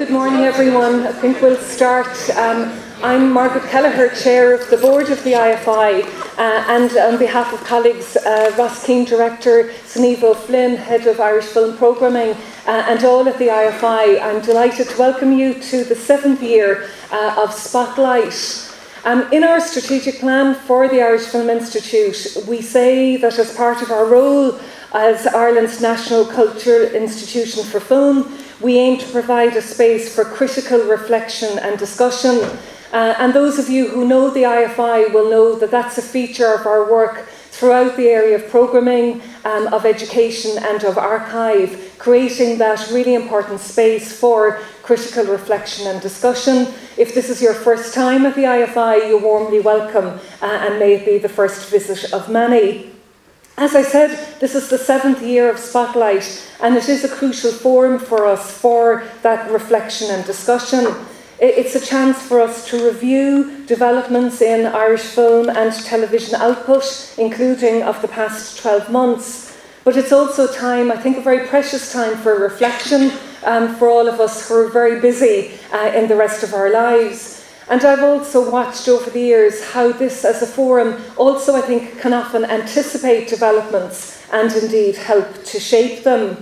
Good morning, everyone. I think we'll start. Um, I'm Margaret Kelleher, Chair of the Board of the IFI, uh, and on behalf of colleagues uh, Ross Keane, Director, Sunniva O'Flynn, Head of Irish Film Programming, uh, and all at the IFI, I'm delighted to welcome you to the seventh year uh, of Spotlight. Um, in our strategic plan for the Irish Film Institute, we say that as part of our role as Ireland's national cultural institution for film, we aim to provide a space for critical reflection and discussion uh, and those of you who know the IFI will know that that's a feature of our work throughout the area of programming, um, of education, and of archive, creating that really important space for critical reflection and discussion. If this is your first time at the IFI, you're warmly welcome, uh, and may it be the first visit of many. As I said, this is the seventh year of Spotlight, and it is a crucial forum for us for that reflection and discussion. It's a chance for us to review developments in Irish film and television output, including of the past 12 months. But it's also time, I think, a very precious time for reflection um, for all of us who are very busy uh, in the rest of our lives. And I've also watched over the years how this, as a forum, also I think can often anticipate developments and indeed help to shape them.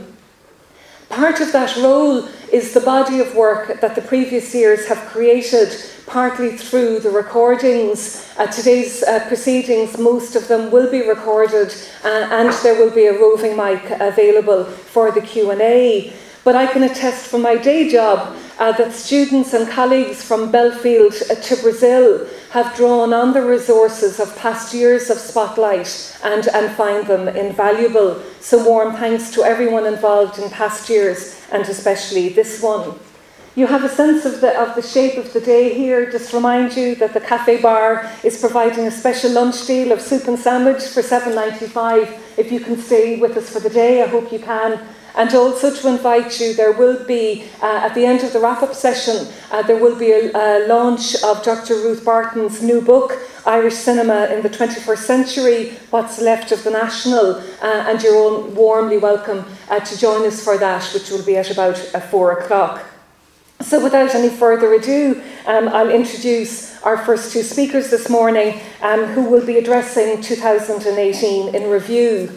Part of that role is the body of work that the previous years have created, partly through the recordings. Uh, today's uh, proceedings, most of them will be recorded, uh, and there will be a roving mic available for the Q&A. But I can attest from my day job uh, that students and colleagues from Belfield to Brazil have drawn on the resources of past years of Spotlight and, and find them invaluable. So, warm thanks to everyone involved in past years and especially this one. You have a sense of the, of the shape of the day here. Just remind you that the cafe bar is providing a special lunch deal of soup and sandwich for seven ninety five. If you can stay with us for the day, I hope you can and also to invite you, there will be, uh, at the end of the wrap up session, uh, there will be a, a, launch of Dr. Ruth Barton's new book, Irish Cinema in the 21st Century What's Left of the National, uh, and you're all warmly welcome uh, to join us for that, which will be at about uh, 4 o'clock. So, without any further ado, um, I'll introduce our first two speakers this morning um, who will be addressing 2018 in review.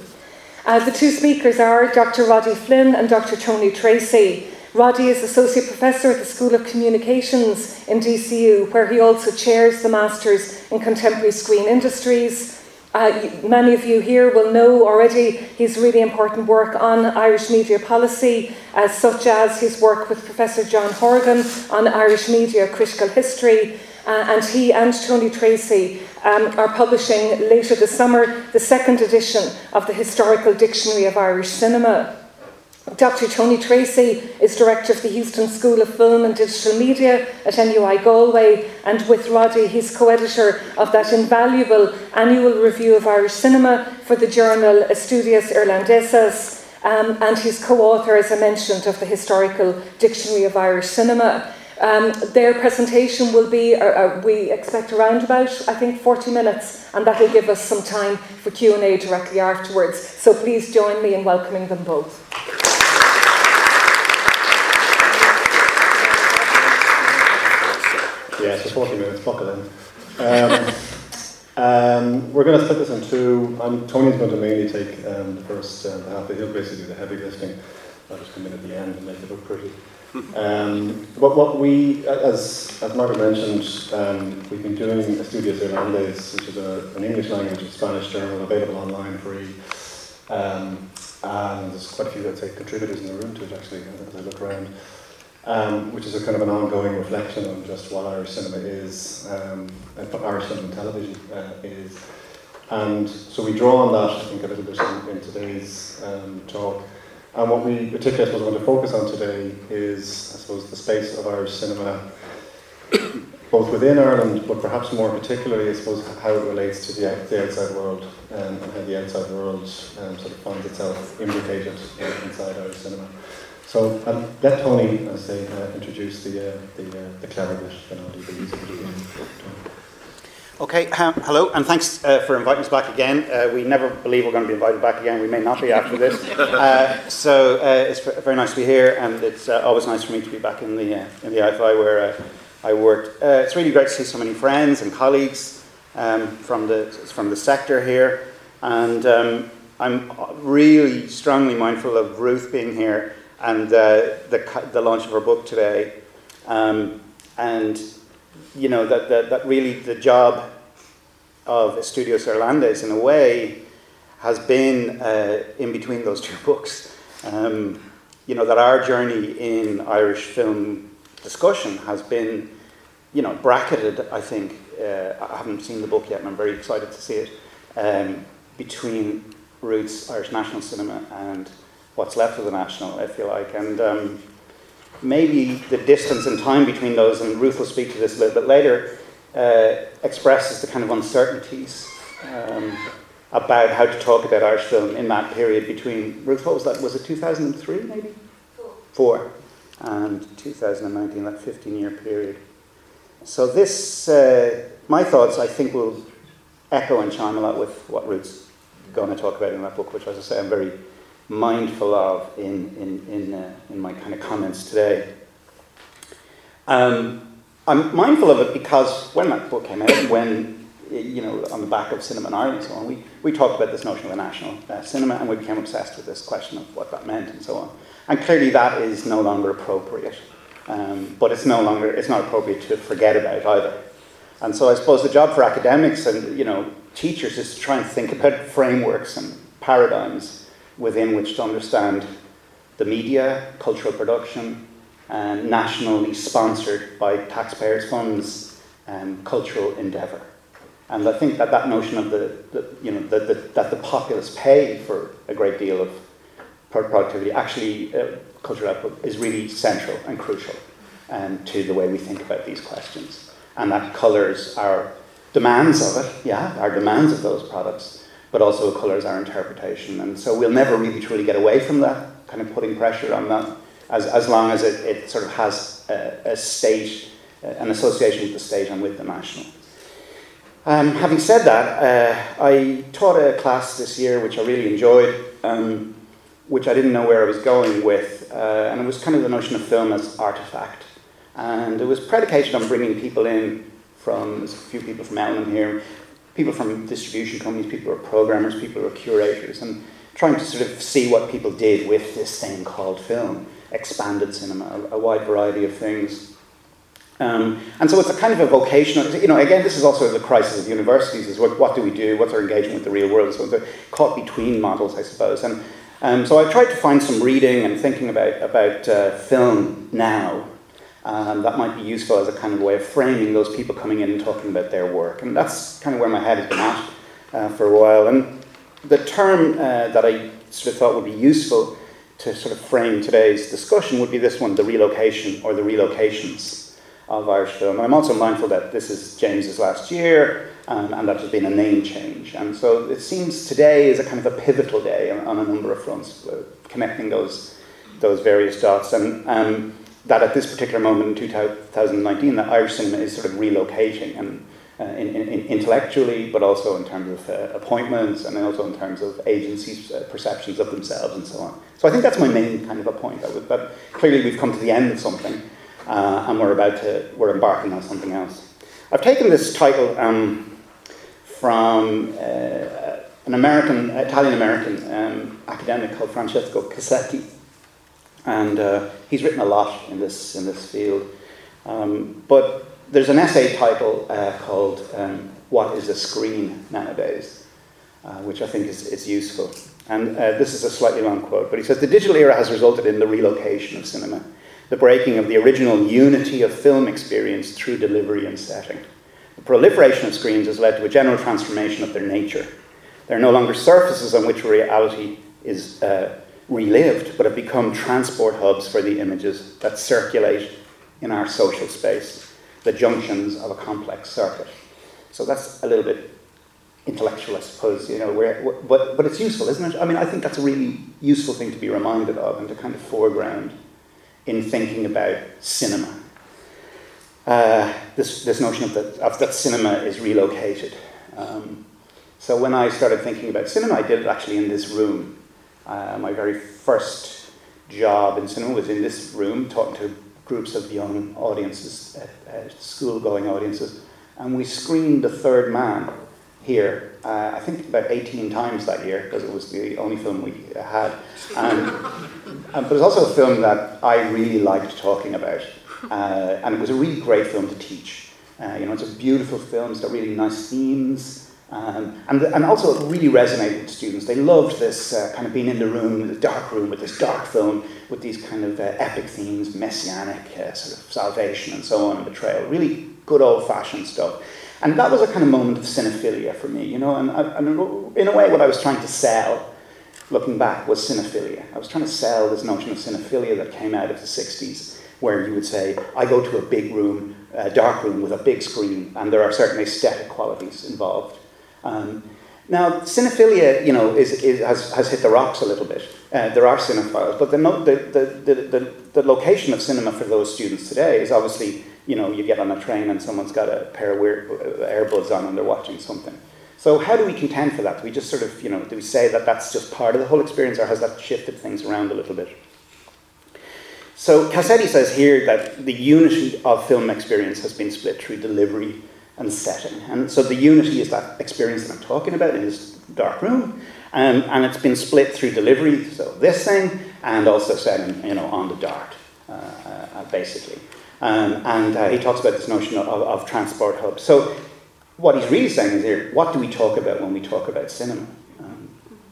Uh, the two speakers are Dr. Roddy Flynn and Dr. Tony Tracy. Roddy is Associate Professor at the School of Communications in DCU, where he also chairs the Masters in Contemporary Screen Industries. Uh, many of you here will know already his really important work on Irish media policy, uh, such as his work with Professor John Horgan on Irish media critical history, uh, and he and Tony Tracy um, are publishing later this summer the second edition of the Historical Dictionary of Irish Cinema. Dr. Tony Tracy is director of the Huston School of Film and Digital Media at NUI Galway, and with Roddy, he's co editor of that invaluable annual review of Irish cinema for the journal Estudios Irlandeses. Um, and he's co author, as I mentioned, of the Historical Dictionary of Irish Cinema. Um, their presentation will be, uh, uh, we expect around about, I think, 40 minutes, and that will give us some time for Q&A directly afterwards. So please join me in welcoming them both. Yeah, so 40 minutes, buckle in. Um, um, we're going to split this in two. Um, Tony's going to mainly take um, the first uh, half, he'll basically do the heavy lifting. I'll just come in at the end and make it look pretty. Um, but what we, as, as Margaret mentioned, um, we've been doing Estudios Irlandes, which is a, an English language Spanish journal available online free. Um, and there's quite a few, I'd say, contributors in the room to it actually, as I look around. Um, which is a kind of an ongoing reflection on just what Irish cinema is, um, and Irish cinema and television uh, is. And so we draw on that, I think, a little bit in, in today's um, talk. And what we particularly I suppose, want to focus on today is, I suppose, the space of Irish cinema, both within Ireland, but perhaps more particularly, I suppose, how it relates to the, the outside world um, and how the outside world um, sort of finds itself implicated inside Irish cinema. So I'll let Tony, as they uh, introduce the, uh, the, uh, the bit, and I'll do the again. Okay, um, hello, and thanks uh, for inviting us back again. Uh, we never believe we're going to be invited back again. We may not be after this. Uh, so uh, it's very nice to be here, and it's uh, always nice for me to be back in the uh, in the IFI where I worked. it's really great to see so many friends and colleagues um, from the from the sector here, and um, I'm really strongly mindful of Ruth being here and the the launch of her book today, um, and you know, that, that, that really the job of Estudios Irlandes, in a way, has been uh, in between those two books. Um, you know, that our journey in Irish film discussion has been, you know, bracketed, I think. Uh, I haven't seen the book yet, and I'm very excited to see it. Um, between Ruth's, Irish National Cinema and what's left of the National, if you like. And um, maybe the distance and time between those, and Ruth will speak to this a little bit later, uh, expresses the kind of uncertainties um, about how to talk about Irish film in that period between, Ruth, what was that? Was it 2003 maybe? Four. Four. And 2019, that 15 year period. So, this, uh, my thoughts, I think, will echo and chime a lot with what Ruth's going to talk about in that book, which, as I say, I'm very mindful of in, in, in, uh, in my kind of comments today. Um, I'm mindful of it because when that book came out, when, you know, on the back of Cinema in Ireland and so on, we, we talked about this notion of a national uh, cinema and we became obsessed with this question of what that meant and so on. And clearly that is no longer appropriate. Um, but it's no longer, it's not appropriate to forget about either. And so I suppose the job for academics and, you know, teachers is to try and think about frameworks and paradigms within which to understand the media, cultural production, and nationally sponsored by taxpayers' funds um, cultural endeavour. And I think that that notion of the, the you know, the, the, that the populace pay for a great deal of productivity, actually, uh, cultural output, is really central and crucial um, to the way we think about these questions. And that colours our demands of it, yeah, our demands of those products, but also it colours our interpretation. And so we'll never really truly get away from that, kind of putting pressure on that, as, as long as it, it sort of has a, a state, an association with the state and with the national. Um, having said that, uh, I taught a class this year which I really enjoyed, um, which I didn't know where I was going with, uh, and it was kind of the notion of film as artifact. And it was predicated on bringing people in from, there's a few people from Elm here, people from distribution companies, people who are programmers, people who are curators, and trying to sort of see what people did with this thing called film, expanded cinema, a, a wide variety of things. Um, and so it's a kind of a vocational, you know, again, this is also the crisis of universities, is what, what do we do, what's our engagement with the real world, so they're caught between models, I suppose. And um, so I tried to find some reading and thinking about, about uh, film now, um, that might be useful as a kind of way of framing those people coming in and talking about their work. And that's kind of where my head has been at uh, for a while. And the term uh, that I sort of thought would be useful to sort of frame today's discussion would be this one the relocation or the relocations of Irish film. And I'm also mindful that this is James's last year um, and that there's been a name change. And so it seems today is a kind of a pivotal day on, on a number of fronts, uh, connecting those, those various dots. And um, that at this particular moment in 2019, that Irish cinema is sort of relocating and uh, in, in, intellectually, but also in terms of uh, appointments and also in terms of agencies' uh, perceptions of themselves and so on. So I think that's my main kind of a point. Would, but clearly, we've come to the end of something, uh, and we're about to we're embarking on something else. I've taken this title um, from uh, an American, Italian American um, academic called Francesco Casetti and uh, he's written a lot in this in this field. Um, but there's an essay title uh, called um, "What Is a Screen Nowadays," uh, which I think is, is useful. And uh, this is a slightly long quote, but he says the digital era has resulted in the relocation of cinema, the breaking of the original unity of film experience through delivery and setting. The proliferation of screens has led to a general transformation of their nature. They're no longer surfaces on which reality is uh, relived, but have become transport hubs for the images that circulate in our social space, the junctions of a complex circuit. So that's a little bit intellectual, I suppose, you know, but, but it's useful, isn't it? I mean, I think that's a really useful thing to be reminded of and to kind of foreground in thinking about cinema. uh, this, this notion of, the, of that cinema is relocated. Um, so when I started thinking about cinema, I did it actually in this room. Uh, my very first job in cinema was in this room, talking to groups of young audiences, uh, uh, school-going audiences, and we screened The Third Man here, uh, I think about 18 times that year, because it was the only film we had. Um, but it was also a film that I really liked talking about, uh, and it was a really great film to teach. Uh, you know, it's a beautiful film, it's got really nice themes, um, and, and also it really resonated with students. They loved this uh, kind of being in the room, the dark room with this dark film, with these kind of uh, epic themes, messianic, uh, sort of salvation and so on, and betrayal. Really good old fashioned stuff. And that was a kind of moment of cinephilia for me, you know, and, and in a way what I was trying to sell, looking back, was cinephilia. I was trying to sell this notion of cinephilia that came out of the 60s, where you would say, I go to a big room, a dark room with a big screen, and there are certain aesthetic qualities involved. Um, now, cinephilia, you know, is, is, has, has hit the rocks a little bit. Uh, there are cinephiles, but the, the, the, the, the location of cinema for those students today is obviously, you know, you get on a train and someone's got a pair of weird uh, earbuds on and they're watching something. So how do we contend for that? Do we just sort of, you know, do we say that that's just part of the whole experience or has that shifted things around a little bit? So Casetti says here that the unity of film experience has been split through delivery and setting. And so the unity is that experience that I'm talking about in this dark room. Um, and it's been split through delivery, so this thing, and also setting, you know, on the dart, uh, uh, basically. Um, and uh, he talks about this notion of, of, transport hubs. So what he's really saying is here, what do we talk about when we talk about cinema? Um,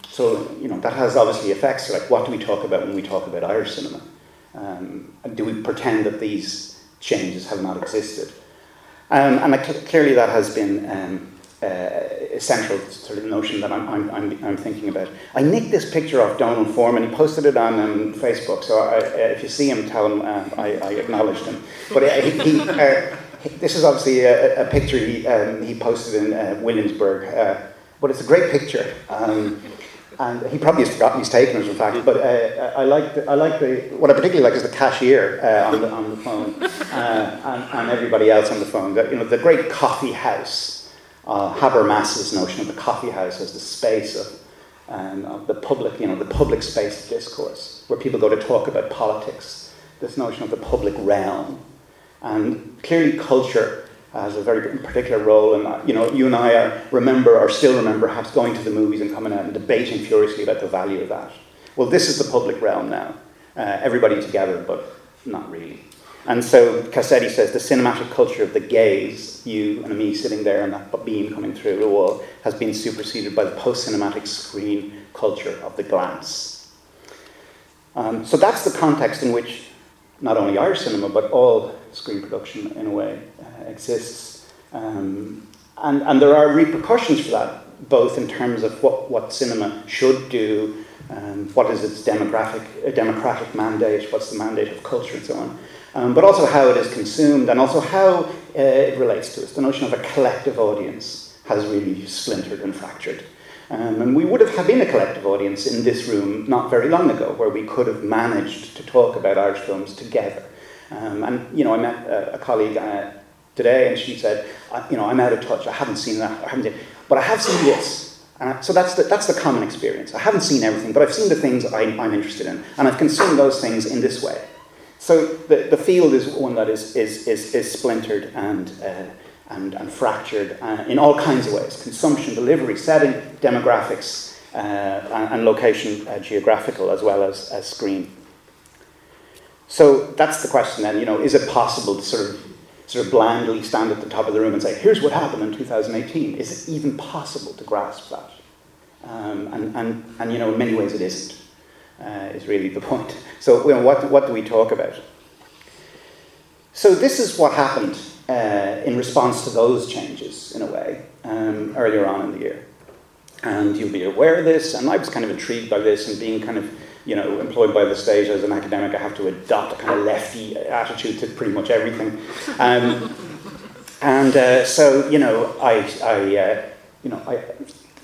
so, you know, that has obviously effects, like what do we talk about when we talk about Irish cinema? Um, do we pretend that these changes have not existed? Um, and clearly that has been um, uh, central to the notion that I'm, I'm, I'm, I'm, thinking about. I nicked this picture off Donal Foreman. He posted it on um, Facebook, so I, uh, if you see him, tell him uh, I, I acknowledged him. But uh, he, he, uh, this is obviously a, a picture he, um, he posted in uh, Williamsburg, but it's a great picture. Um, and he probably has forgotten he's taken it, in fact. But uh, I like the, I like the what I particularly like is the cashier uh, on the on the phone uh, and, and, everybody else on the phone. The, you know, the great coffee house. Uh, Habermas's notion of the coffee house as the space of, um, of the public, you know, the public space of discourse, where people go to talk about politics. This notion of the public realm, and clearly culture has a very particular role. And you know, you and I are, remember or still remember perhaps going to the movies and coming out and debating furiously about the value of that. Well, this is the public realm now. Uh, everybody together, but not really. And so Casetti says the cinematic culture of the gaze, you and me sitting there and that beam coming through the wall, has been superseded by the post cinematic screen culture of the glance. Um, so that's the context in which not only Irish cinema, but all screen production in a way uh, exists. Um, and, and there are repercussions for that, both in terms of what, what cinema should do, um, what is its demographic, democratic mandate, what's the mandate of culture, and so on, um, but also how it is consumed and also how uh, it relates to us. The notion of a collective audience has really splintered and fractured. Um, and we would have been a collective audience in this room not very long ago, where we could have managed to talk about Irish films together. Um, and, you know, I met a, a colleague uh, today and she said, you know, I'm out of touch, I haven't seen that, I haven't but I have seen this. And so that's the, that's the common experience. I haven't seen everything, but I've seen the things I, I'm interested in, and I've consumed those things in this way. So the, the field is one that is, is, is, is splintered and uh, and, and fractured uh, in all kinds of ways consumption, delivery, setting, demographics, uh, and, and, location uh, geographical as well as, as screen. So that's the question then, you know, is it possible to sort of sort of blandly stand at the top of the room and say, here's what happened in 2018? Is it even possible to grasp that? Um, and, and, and, you know, in many ways it isn't, uh, is really the point. So, you know, what, what do we talk about? So this is what happened uh, in response to those changes, in a way, um, earlier on in the year. And you'll be aware of this, and I was kind of intrigued by this and being kind of, you know, employed by the state as an academic, I have to adopt a kind of lefty attitude to pretty much everything. Um, and uh, so, you know, I, I uh, you know, I,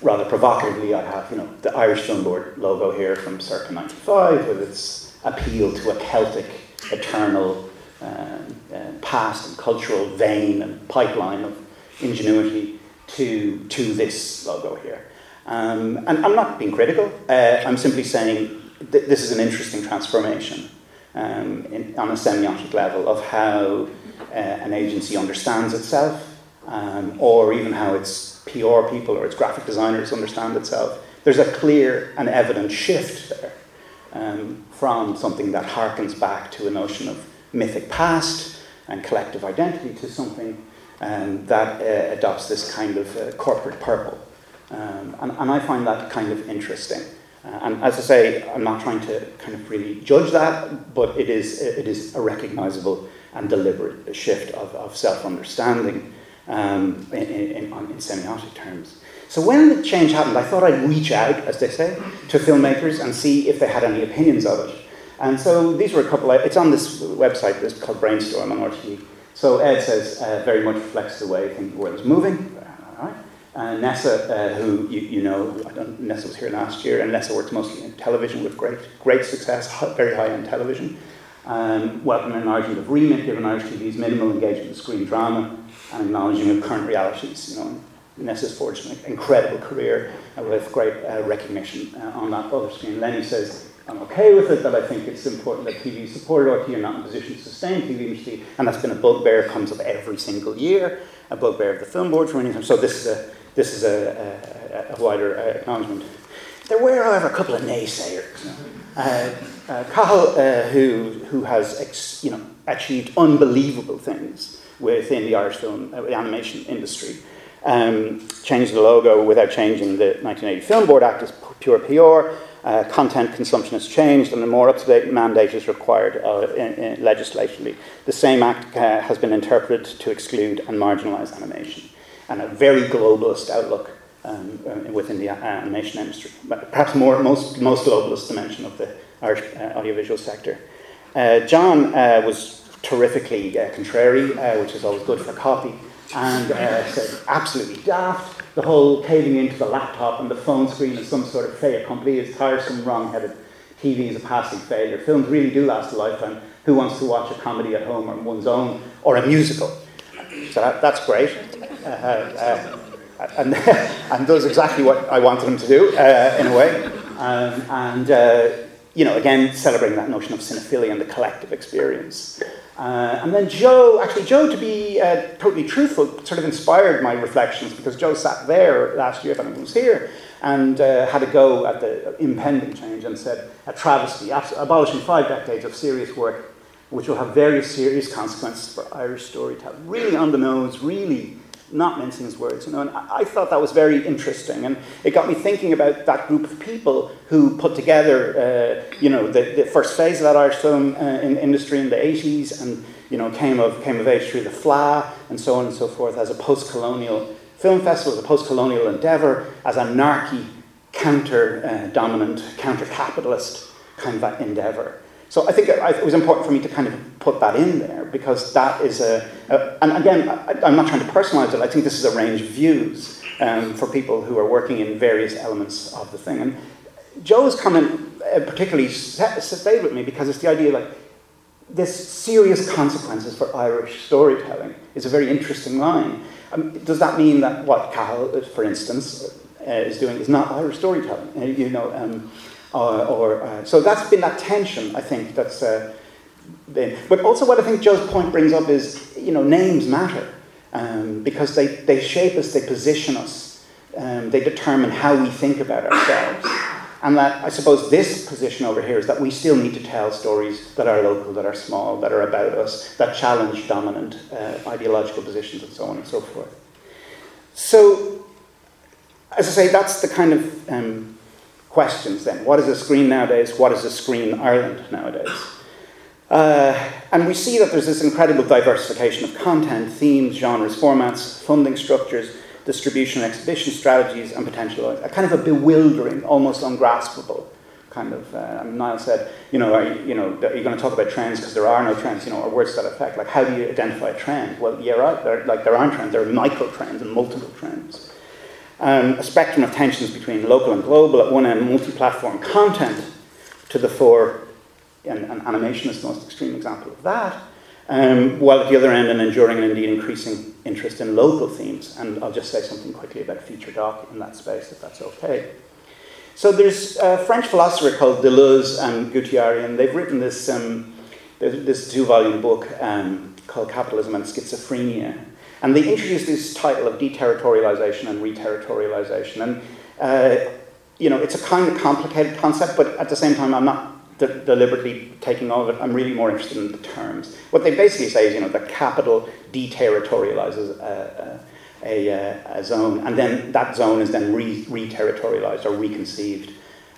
rather provocatively, I have, you know, the Irish Film Board logo here from circa 95 with its appeal to a Celtic, eternal, um, uh, past and cultural vein and pipeline of ingenuity to, to this logo here. Um, and I'm not being critical, uh, I'm simply saying th- this is an interesting transformation um, in, on a semiotic level of how uh, an agency understands itself, um, or even how its PR people or its graphic designers understand itself. There's a clear and evident shift there um, from something that harkens back to a notion of mythic past and collective identity to something um, that uh, adopts this kind of uh, corporate purple. Um, and, and, I find that kind of interesting. Uh, and as I say, I'm not trying to kind of really judge that, but it is, it is a recognizable and deliberate shift of, of self understanding um, in, in, in, semiotic terms. So when the change happened, I thought I'd reach out, as they say, to filmmakers and see if they had any opinions of it. And so these were a couple, of, it's on this website, it's called Brainstorm on RTE. So Ed says, uh, very much reflects the way I think the world is moving. Uh, Nessa, uh, who you, you know, Nessa was here last year, and Nessa works mostly in television with great, great success, very high end television. Um, welcoming an argument of remit, given Irish TV's minimal engagement with screen drama, and acknowledging of current realities. You know, Nessa's forged an incredible career uh, with great uh, recognition uh, on that other screen. Lenny says, I'm okay with it, but I think it's important that TV support RT are not in a position to sustain TV industry, and that's been a bugbear, comes up every single year, a bugbear of the film board for many times. So this is a, this is a, a, a wider uh, acknowledgement. There were, however, a couple of naysayers. Uh, uh, Cathal, uh, who, who has ex, you know, achieved unbelievable things within the Irish film uh, animation industry, um, changed the logo without changing the 1980 Film Board Act as pure PR. Uh, content consumption has changed and a more up to date mandate is required uh, in, in legislatively. The same act uh, has been interpreted to exclude and marginalise animation, and a very globalist outlook um, uh, within the animation industry. Perhaps more, most, most globalist dimension of the Irish uh, audiovisual sector. Uh, John was terrifically contrary, which is always good for copy and uh, said, absolutely daft. The whole caving into the laptop and the phone screen is some sort of fait accompli, is tiresome, wrong headed. TV is a passing failure. Films really do last a lifetime. Who wants to watch a comedy at home on one's own or a musical? So that, that's great. Uh, uh, and, and does exactly what I wanted him to do, uh, in a way. Um, and, you know, again, celebrating that notion of cinephilia and the collective experience. Uh, and then Joe, actually, Joe, to be uh, totally truthful, sort of inspired my reflections because Joe sat there last year, if anyone was here, and uh, had a go at the impending change and said, a travesty, abolishing five decades of serious work, which will have very serious consequences for Irish storytelling. Really on the nose, really not mincing his words, you know, and I, thought that was very interesting, and it got me thinking about that group of people who put together, uh, you know, the, the, first phase of that Irish film uh, in, industry in the 80s, and, you know, came of, came of age through the FLA, and so on and so forth, as a post-colonial film festival, as a post-colonial endeavour, as a narky, counter-dominant, uh, counter-capitalist kind of endeavour. So I think it was important for me to kind of put that in there because that is a, a and again, I, am not trying to personalize it. I think this is a range of views um, for people who are working in various elements of the thing. And Joe's comment uh, particularly stayed with me because it's the idea like this serious consequences for Irish storytelling is a very interesting line. Um, does that mean that what Cathal, for instance, uh, is doing is not Irish storytelling? Uh, you know. Um, or uh, so that's been that tension. I think that's uh, been. But also, what I think Joe's point brings up is, you know, names matter um, because they they shape us, they position us, um, they determine how we think about ourselves. And that I suppose this position over here is that we still need to tell stories that are local, that are small, that are about us, that challenge dominant uh, ideological positions, and so on and so forth. So, as I say, that's the kind of um, questions then. What is a screen nowadays? What is a screen Ireland nowadays? Uh, and we see that there's this incredible diversification of content, themes, genres, formats, funding structures, distribution and exhibition strategies, and potential. A kind of a bewildering, almost ungraspable kind of. Uh, I mean, Niall said, you know, are you, you know, are you going to talk about trends because there are no trends, you know, or words to that effect? Like, how do you identify a trend? Well, yeah, right. There, like, there aren't trends. There are micro trends and multiple trends um, a spectrum of tensions between local and global, at one end, multi platform content to the fore, and, and, animation is the most extreme example of that. Um, while at the other end, an enduring and indeed increasing interest in local themes. And I'll just say something quickly about feature doc in that space, if that's okay. So there's a French philosopher called Deleuze and Guattari, and they've written this, um, this two-volume book um, called Capitalism and Schizophrenia. And they introduced this title of deterritorialization and reterritorialization. And, uh, you know, it's a kind of complicated concept, but at the same time, I'm not de- deliberately taking all of it. I'm really more interested in the terms. What they basically say is, you know, that capital deterritorializes a, a, a, a zone, and then that zone is then re, re-territorialized or reconceived.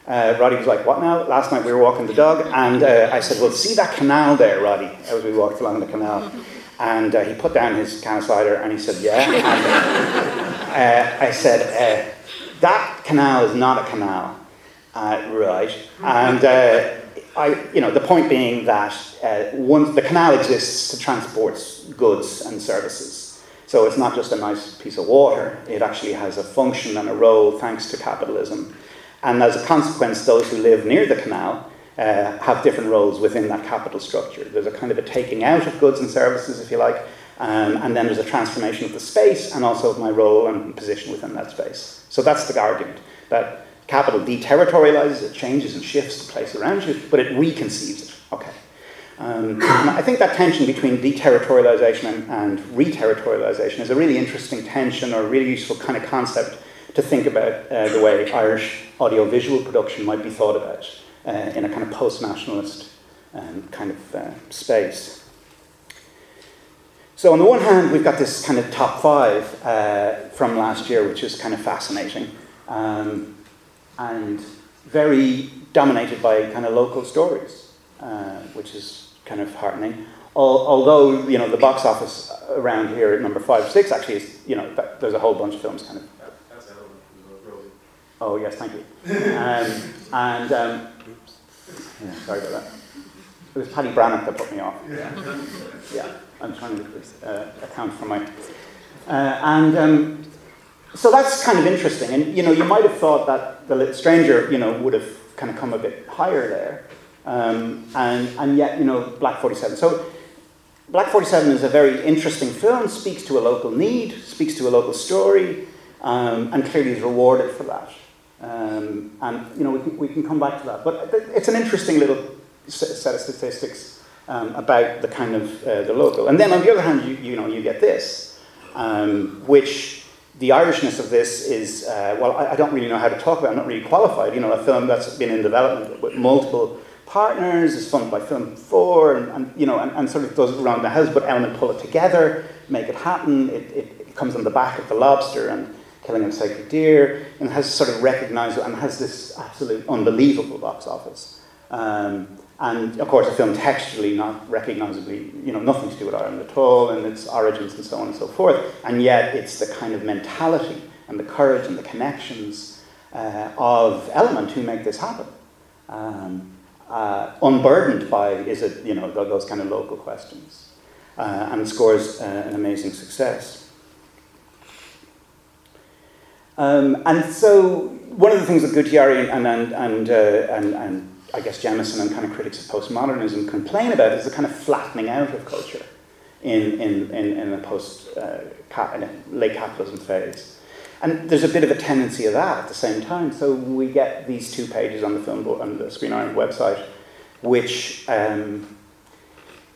Uh, Roddy was like, What now? Last night we were walking the dog, and uh, I said, Well, see that canal there, Roddy, as we walked along the canal. And uh, he put down his can cider and he said, Yeah. And, uh, I said, uh, That canal is not a canal. Uh, right. And I, you know, the point being that once the canal exists to transport goods and services. So it's not just a nice piece of water, it actually has a function and a role thanks to capitalism. And as a consequence, those who live near the canal uh, have different roles within that capital structure. There's a kind of a taking out of goods and services, if you like, um, and then there's a transformation of the space and also of my role and position within that space. So that's the argument that capital deterritorializes, it changes and shifts the place around you, but it reconceives it. Okay. Um, I think that tension between deterritorialization and, and reterritorialization is a really interesting tension or a really useful kind of concept to think about uh, the way Irish audiovisual production might be thought about uh, in a kind of post nationalist um, kind of uh, space. So, on the one hand, we've got this kind of top five uh, from last year, which is kind of fascinating um, and very dominated by kind of local stories, uh, which is kind of heartening. Although, you know, the box office around here at number five six actually is, you know, there's a whole bunch of films kind of. Oh, yes, thank you. Um, and um, yeah, sorry about that. It was Paddy Breathnach that put me off. Yeah, yeah I'm trying to uh, account for my. Uh, and um, so that's kind of interesting. And you know, you might have thought that the stranger, you know, would have kind of come a bit higher there, um, and and yet, you know, Black Forty Seven. So. Black 47 is a very interesting film, speaks to a local need, speaks to a local story, um, and clearly is rewarded for that. Um, and you know we can, we can come back to that. But it's an interesting little set of statistics um, about the kind of uh, the local. And then on the other hand, you, you know you get this, um, which the Irishness of this is uh, well, I, I, don't really know how to talk about. It. I'm not really qualified. You know, a film that's been in development with multiple partners is funded by Film Four, and, and you know, and, and, sort of goes around the house. But Element pull it together, make it happen. It, it, it comes on the back of the lobster and Killing of Sacred Deer, and has sort of recognised and has this absolute unbelievable box office. Um, and of course, a film textually not recognisably, you know, nothing to do with Ireland at all, and its origins and so on and so forth. And yet, it's the kind of mentality and the courage and the connections uh, of Element who make this happen. Um, uh, unburdened by, is it, you know, those kind of local questions. Uh, and scores uh, an amazing success. Um, and so one of the things that Guattari and, and, and, uh, and, and I guess Jameson and kind of critics of postmodernism complain about is the kind of flattening out of culture in, in, in, in a post uh, cap, late capitalism phase. And there's a bit of a tendency of that at the same time. So we get these two pages on the film board, on the Screen Ireland website, which um,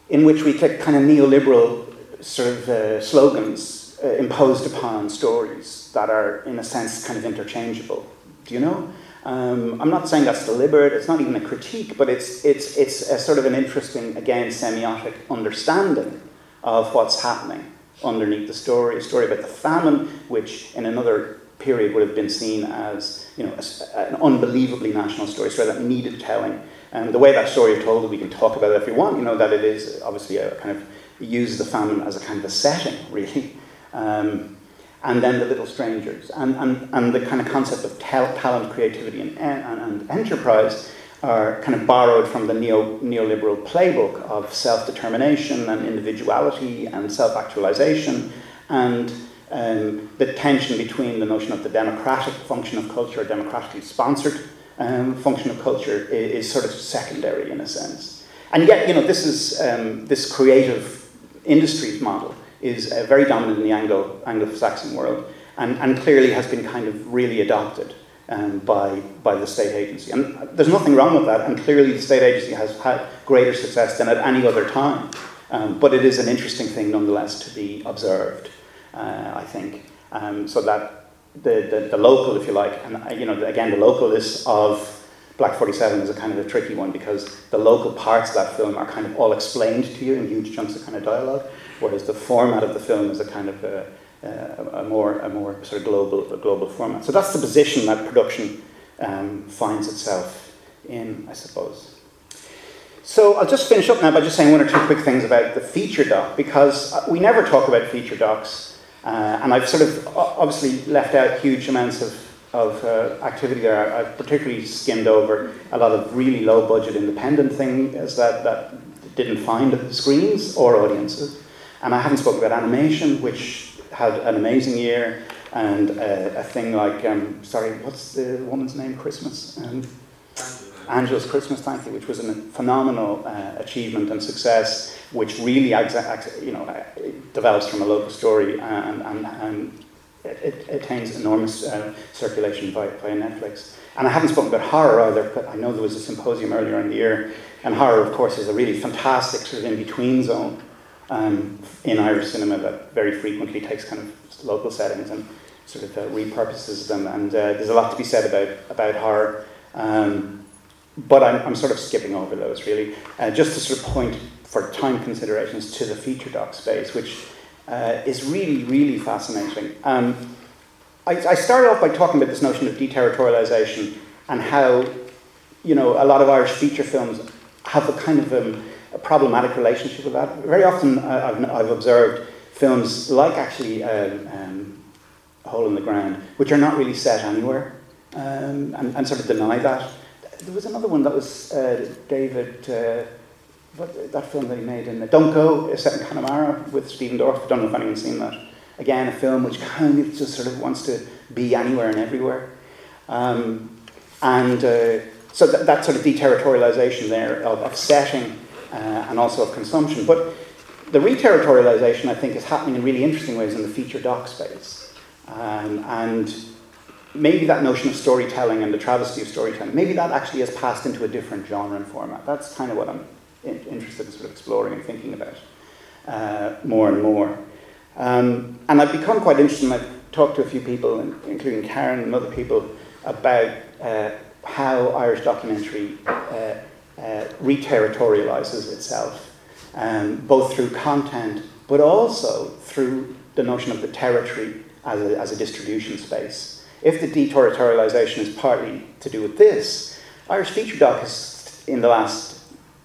in which we click kind of neoliberal sort of uh, slogans uh, imposed upon stories that are, in a sense, kind of interchangeable. Do you know? Um, I'm not saying that's deliberate, it's not even a critique, but it's, it's, it's a sort of an interesting, again, semiotic understanding of what's happening underneath the story. A story about the famine, which in another period would have been seen as you know, a, an unbelievably national story, story that needed telling. And the way that story is told, we can talk about it if we want, you know, that it is obviously a kind of, uses the famine as a kind of a setting, really. Um, and then the little strangers. And, and, and the kind of concept of tal- talent, creativity, and, and, and, enterprise are kind of borrowed from the neo, neoliberal playbook of self determination and individuality and self actualization, and um, the tension between the notion of the democratic function of culture, a democratically sponsored um, function of culture, is, is, sort of secondary in a sense. And yet, you know, this is um, this creative industries model is uh, very dominant in the Anglo, Anglo-Saxon world and, and clearly has been kind of really adopted um, by, by the state agency. And there's nothing wrong with that, and clearly the state agency has had greater success than at any other time. Um, but it is an interesting thing nonetheless to be observed, uh, I think. Um, so that the, the, the, local, if you like, and uh, you know, again, the localness of Black 47 is a kind of a tricky one because the local parts of that film are kind of all explained to you in huge chunks of kind of dialogue, whereas the format of the film is a kind of a, a, more, a more sort of global, global format. So that's the position that production um, finds itself in, I suppose. So I'll just finish up now by just saying one or two quick things about the feature doc, because we never talk about feature docs, uh, and I've sort of obviously left out huge amounts of, of uh, activity there. I've particularly skimmed over a lot of really low budget independent things that, that didn't find screens or audiences. And I haven't spoken about animation, which had an amazing year, and uh, a thing like, um, sorry, what's the woman's name? Christmas? Um, Angela's Christmas, thank you, which was a phenomenal uh, achievement and success, which really you know, uh, develops from a local story and, and, and it, it, attains enormous uh, circulation by, by Netflix. And I haven't spoken about horror either, but I know there was a symposium earlier in the year, and horror, of course, is a really fantastic sort of in between zone um, in Irish cinema that very frequently takes kind of local settings and sort of uh, repurposes them. And uh, there's a lot to be said about, about horror. Um, but I'm, I'm sort of skipping over those really, uh, just to sort of point for time considerations to the feature doc space, which uh, is really, really fascinating. Um, I, I started off by talking about this notion of deterritorialization and how, you know, a lot of Irish feature films have a kind of um, a problematic relationship with that. Very often uh, I've, I've observed films like actually um, um, Hole in the Ground, which are not really set anywhere, um, and, and, sort of deny that. There was another one that was uh, David, uh, what, that film that he made in Don't Go, set in Connemara with Stephen Dorff. I don't know if anyone's seen that. Again, a film which kind of just sort of wants to be anywhere and everywhere. Um, and uh, so that, that, sort of deterritorialization there of, of setting uh, and also of consumption. But the reterritorialization, I think, is happening in really interesting ways in the feature doc space. Um, and maybe that notion of storytelling and the travesty of storytelling, maybe that actually has passed into a different genre and format. That's kind of what I'm in, interested in sort of exploring and thinking about uh, more and more. Um, and I've become quite interested, and I've talked to a few people, including Karen and other people, about uh, how Irish documentary uh, uh, reterritorializes itself, um, both through content, but also through the notion of the territory as a, as a distribution space. If the deterritorialization is partly to do with this, Irish feature doc has, in the last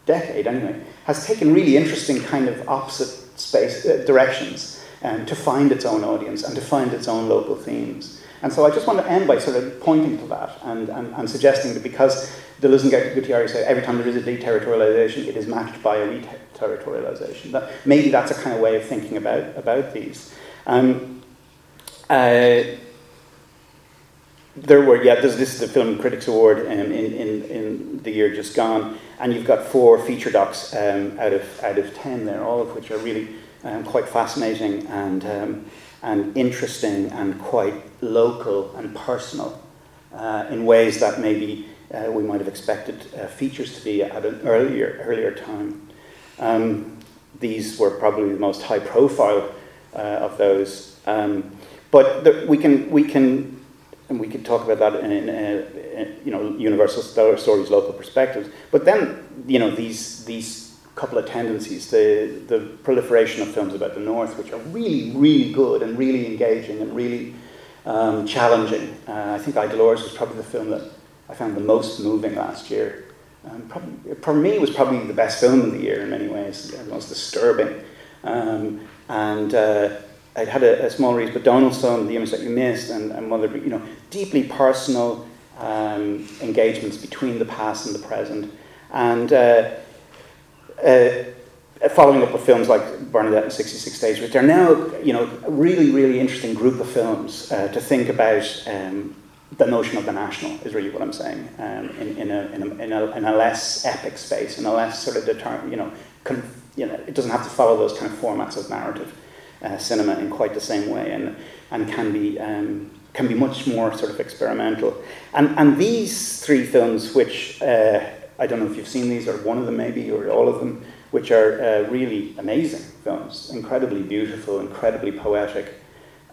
decade anyway, has taken really interesting kind of opposite space uh, directions um, to find its own audience and to find its own local themes. And so I just want to end by sort of pointing to that and, and, and suggesting that because Deleuze and Guattari say every time there is a deterritorialization, it is matched by a reterritorialization. That maybe that's a kind of way of thinking about, about these. Um, uh, there were, yeah, this, this is the Film Critics Award um, in, in, in the year just gone, and you've got four feature docs um, out, of, out of ten there, all of which are really um, quite fascinating and, um, and interesting and quite local and personal uh, in ways that maybe uh, we might have expected uh, features to be at an earlier, earlier time. Um, these were probably the most high profile uh, of those. Um, but the, we, can, we can, and we could talk about that in, in, in you know, universal stories, local perspectives. But then, you know, these, these couple of tendencies, the, the proliferation of films about the North, which are really, really good and really engaging and really um, challenging. Uh, I think I Dolours was probably the film that I found the most moving last year. Um, probably, for me, it was probably the best film of the year in many ways, the most disturbing. Um, and uh, I had a, a, small read, but Donaldson, The Image That You Missed, and, and other, you know, deeply personal um, engagements between the past and the present. And uh, uh, following up with films like Bernadette and 66 Days, which are now, you know, a really, really interesting group of films uh, to think about um, the notion of the national is really what I'm saying um, in, in, a, in, a, in, a, in, a, less epic space, in a less sort of determined, you know, con- you know, it doesn't have to follow those kind of formats of narrative uh, cinema in quite the same way, and and can be um, can be much more sort of experimental. And and these three films, which uh, I don't know if you've seen these, or one of them maybe, or all of them, which are uh, really amazing films, incredibly beautiful, incredibly poetic,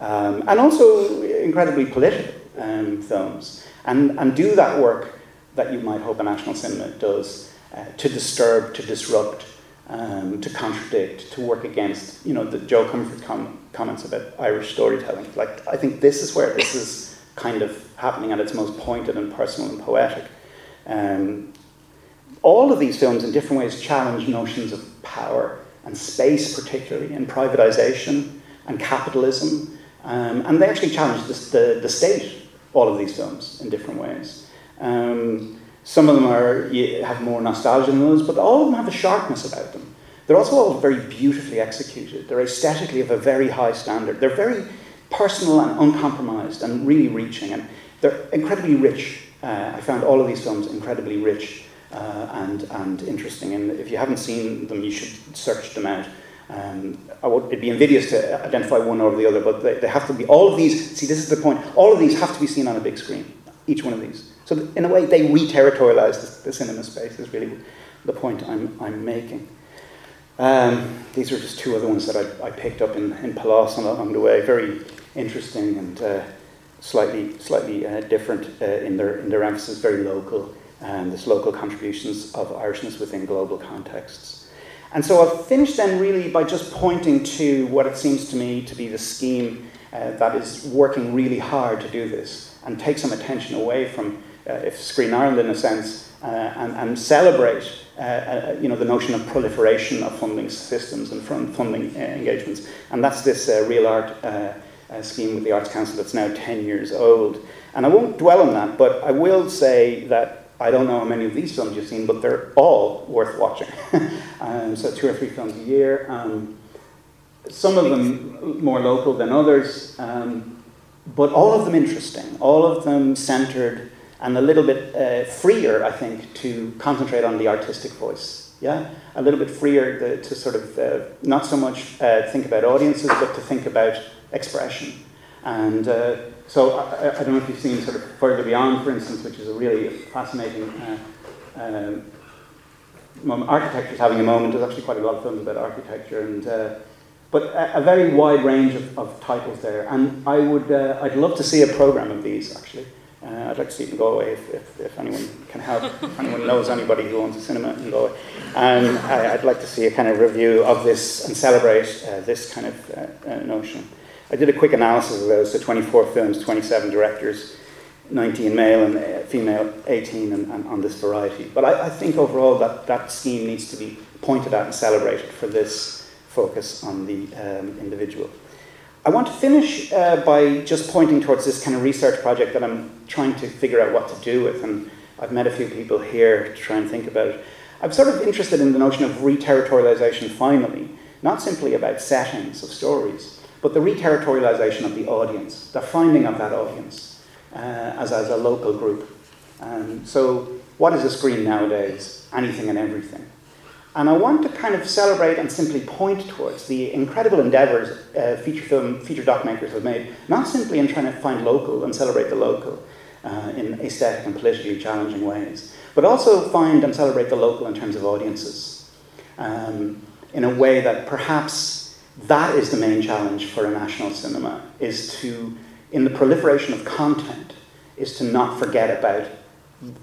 um, and also incredibly political um, films, and and do that work that you might hope a national cinema does uh, to disturb, to disrupt, um, to contradict, to work against. You know, the Joe Comerford com- comments about Irish storytelling. Like, I think this is where this is kind of happening at its most pointed and personal and poetic. Um, all of these films, in different ways, challenge notions of power and space, particularly, and privatization and capitalism. Um, and they actually challenge the, the, the, state, all of these films, in different ways. Um, some of them are, have more nostalgia than others, but all of them have a sharpness about them. They're also all very beautifully executed. They're aesthetically of a very high standard. They're very personal and uncompromised and really reaching. And they're incredibly rich. Uh, I found all of these films incredibly rich uh, and, and interesting. And if you haven't seen them, you should search them out. Um, would, it'd be invidious to identify one over the other, but they, they have to be, all of these, see, this is the point, all of these have to be seen on a big screen, each one of these. So, in a way, they re territorialize the, the, cinema space, is really the point I'm, I'm making. Um, these are just two other ones that I, I picked up in, in Palos along the way. Very interesting and uh, slightly, slightly uh, different uh, in, their, in their emphasis, very local, and this local contributions of Irishness within global contexts. And so I'll finish then really by just pointing to what it seems to me to be the scheme uh, that is working really hard to do this and take some attention away from uh, Screen Ireland in a sense, uh, and, and celebrate uh, you know, the notion of proliferation of funding systems and funding engagements. And that's this Reel Art scheme with the Arts Council that's now 10 years old. And I won't dwell on that, but I will say that I don't know how many of these films you've seen, but they're all worth watching. um, so two or three films a year. Um, some of them more local than others, um, but all of them interesting, all of them centered and a little bit uh, freer, I think, to concentrate on the artistic voice. Yeah, a little bit freer to, to sort of uh, not so much uh, think about audiences, but to think about expression. And uh, so I, I, don't know if you've seen sort of further beyond, for instance, which is a really fascinating. Uh, um, architecture is having a moment. There's actually quite a lot of films about architecture, and uh, but a, a, very wide range of, of, titles there. And I would, I'd love to see a program of these actually. Uh, I'd like to see it in Galway if, if, if anyone can help, if anyone knows anybody who owns a cinema in Galway. And I, would like to see a kind of review of this and celebrate uh, this kind of uh, uh notion. I did a quick analysis of those, so 24 films, 27 directors, 19 male and uh, female, 18 and, and on this variety. But I, I, think overall that that scheme needs to be pointed at and celebrated for this focus on the um, individual. I want to finish uh, by just pointing towards this kind of research project that I'm trying to figure out what to do with, and I've met a few people here to try and think about it. I'm sort of interested in the notion of reterritorialization finally, not simply about settings of stories, but the reterritorialization of the audience, the finding of that audience uh, as, as a local group. Um, so, what is a screen nowadays? Anything and everything. And I want to kind of celebrate and simply point towards the incredible endeavours uh, feature film, feature documenters have made, not simply in trying to find local and celebrate the local uh, in aesthetic and politically challenging ways, but also find and celebrate the local in terms of audiences um, in a way that perhaps that is the main challenge for a national cinema, is to, in the proliferation of content, is to not forget about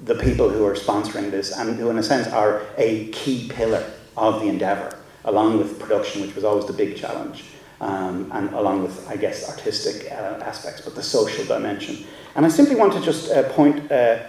the people who are sponsoring this and who, in a sense, are a key pillar of the endeavour, along with production, which was always the big challenge, um, and along with, I guess, artistic uh, aspects, but the social dimension. And I simply want to just uh, point uh,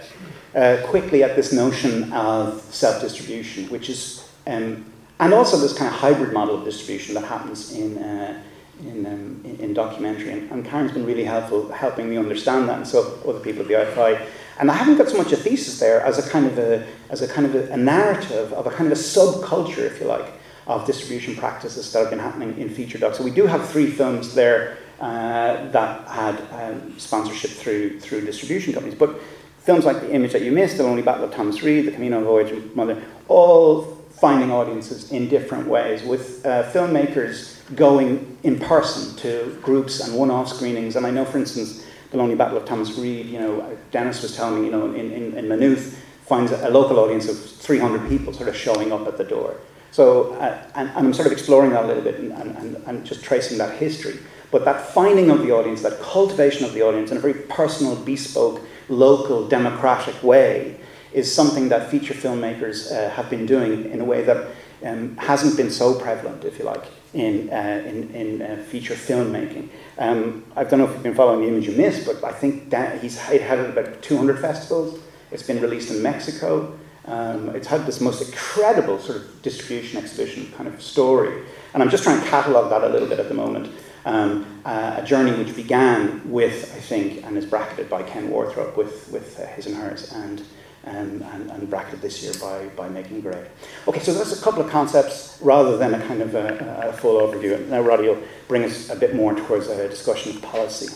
uh quickly at this notion of self distribution, which is, um, and also this kind of hybrid model of distribution that happens in. Uh, in, um, in, in, documentary, and, and Karen's been really helpful helping me understand that, and so other people at the IFI. And I haven't got so much a thesis there as a kind of a, as a, kind of a, a narrative of a kind of a subculture, if you like, of distribution practices that have been happening in feature docs. So we do have three films there uh, that had um, sponsorship through, through distribution companies. But films like The Image That You Missed, The Lonely Battle of Thomas Reid, The Camino Voyage, Mother, all finding audiences in different ways, with uh, filmmakers going in person to groups and one-off screenings. And I know, for instance, the Lonely Battle of Thomas Reid, you know, Dennis was telling me, you know, in, in, in Maynooth, finds a local audience of 300 people sort of showing up at the door. So, uh, and, and, I'm sort of exploring that a little bit and, and, and just tracing that history. But that finding of the audience, that cultivation of the audience in a very personal, bespoke, local, democratic way is something that feature filmmakers uh, have been doing in a way that um, hasn't been so prevalent, if you like, in, uh, in, in uh, feature filmmaking. Um, I don't know if you've been following the image you missed, but I think that he's had about 200 festivals. It's been released in Mexico. Um, it's had this most incredible sort of distribution exhibition kind of story. And I'm just trying to catalogue that a little bit at the moment. Um, uh, a journey which began with, I think, and is bracketed by Ken Wardrop with, with uh, his and hers, and, um, and, and bracketed this year by, by Making Great. Okay, so that's a couple of concepts rather than a kind of a, a full overview. Now, Roddy will bring us a bit more towards a discussion of policy.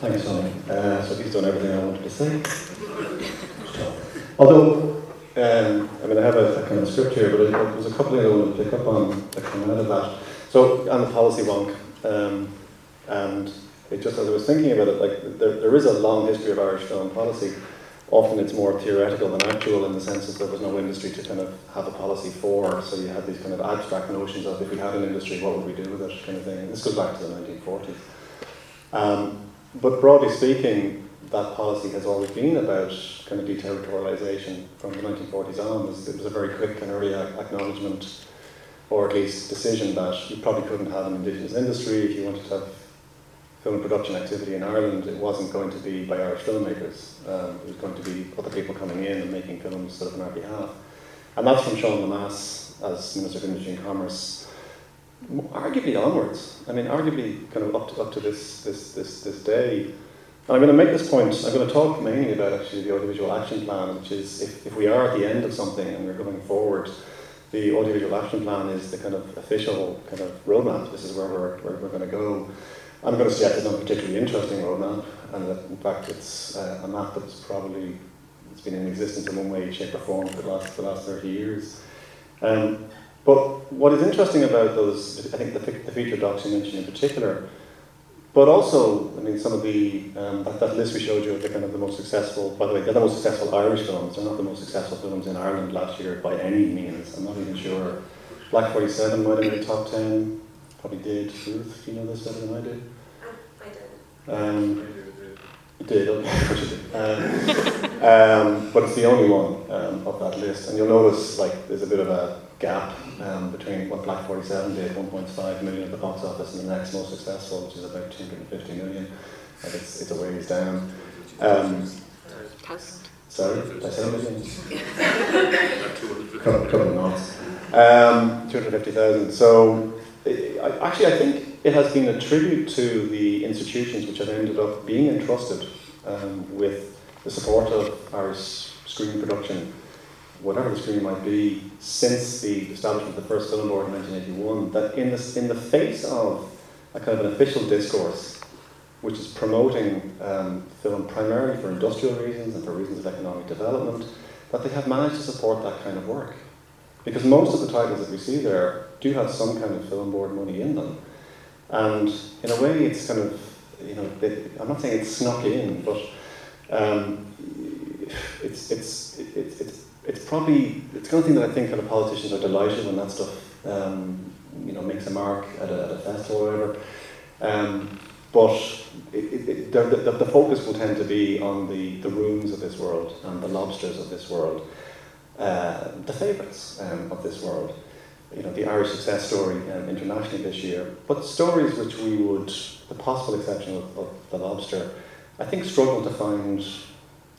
Thanks, Tommy. Uh, so he's done everything I wanted to say. Although, um, I mean, I have a, a, kind of script here, but there's a couple of things I want to pick up on that come out of that. So, on the policy wonk, um, and it just as I was thinking about it, like there, there is a long history of Irish film policy. Often it's more theoretical than actual in the sense that there was no industry to kind of have a policy for. So you had these kind of abstract notions of if we had an industry, what would we do with it, kind of thing. This goes back to the 1940s. Um, but broadly speaking, that policy has always been about kind of deterritorialization from the 1940s on. It was, it was a very quick and early acknowledgement, or at least decision, that you probably couldn't have an indigenous industry if you wanted to have film production activity in Ireland. It wasn't going to be by Irish filmmakers. Um, it was going to be other people coming in and making films sort of on our behalf. And that's from Sean Lemass as Minister of Industry and Commerce arguably onwards. I mean, arguably kind of up to, up to this, this, this, this day. And I'm going to make this point, I'm going to talk mainly about actually the audiovisual action plan, which is if, if we are at the end of something and we're going forward, the audiovisual action plan is the kind of official kind of roadmap. This is where we're, where we're going to go. I'm going to suggest it's not a particularly interesting roadmap, and that in fact it's uh, a map that's probably it's been in existence in one way, shape, or form for the last, the last 30 years. Um, but what is interesting about those, I think the, the feature docs you mentioned in particular, but also, I mean, some of the, um, that, that list we showed you of the kind of the most successful, by the way, they're the most successful Irish films. They're not the most successful films in Ireland last year by any means. I'm not even sure. Black 47 might have been top 10, probably did. Ruth, do you know this better than I did? I did. Um, did, okay. um, um, but it's the only one um, of that list. And you'll notice, like, there's a bit of a gap um, between what Black 47 did, 1.5 million at the box office, and the next most successful, which is about 250 million. Like it's, it's a ways down. Um, sorry, did I say million? couple, couple of knots. Um, 250,000. So, it, I, actually, I think it has been a tribute to the institutions which have ended up being entrusted um, with the support of Irish screen production whatever the screen might be, since the establishment of the first film board in 1981, that in the, in the face of a kind of an official discourse which is promoting um, film primarily for industrial reasons and for reasons of economic development, that they have managed to support that kind of work. Because most of the titles that we see there do have some kind of film board money in them. And in a way, it's kind of, you know, I'm not saying it's snuck in, but um, it's, it's, it's, it's it's probably it's the kind of thing that I think kind of politicians are delighted when that stuff um, you know makes a mark at a, at a festival or whatever. Um, but it, it, the, the, the, focus will tend to be on the, the rooms of this world and the lobsters of this world, uh, the favourites um, of this world. You know, the Irish success story um, internationally this year, but stories which we would, the possible exception of, of the lobster, I think struggle to find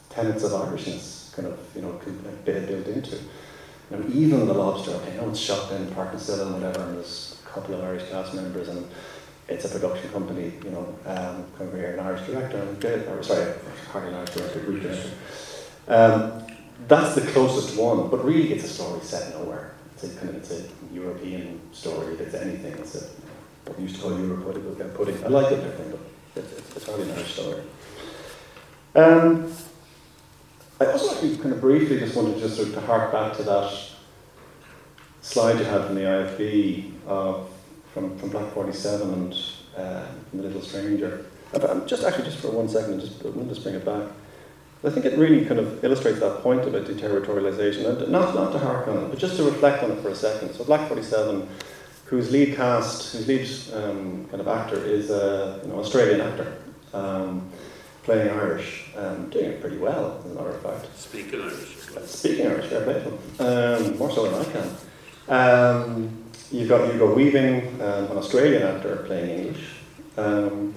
tenets of Irishness kind of you know bit built into. Know, even the lobster. Okay, know it's shot in Parknasilla and whatever, and there's a couple of Irish cast members, and it's a production company. You know, um, kind of here an Irish director, and or sorry, hardly an Irish director, director. Um, that's the closest one, but really, it's a story set nowhere. It's a kind of it's a European story. If it's anything, it's a what we used to call Europe pudding. I like it, but It's, it's, it's hardly an Irish story. Um, I also actually kind of briefly just wanted just to, to hark back to that slide you had from the IFB uh, from, from Black 47 and uh, The Little Stranger. Um, just actually, just for one second, just, want just bring it back. I think it really kind of illustrates that point about deterritorialization, and not, not to hark on it, but just to reflect on it for a second. So, Black 47, whose lead cast, whose lead um, kind of actor is an you know, Australian actor. Um, playing Irish, um, doing it pretty well, as a matter of fact. Speaking Irish. Speaking Irish, fair play um, more so than I can. Um, you've got Hugo Weaving, um, an Australian actor playing English. Um,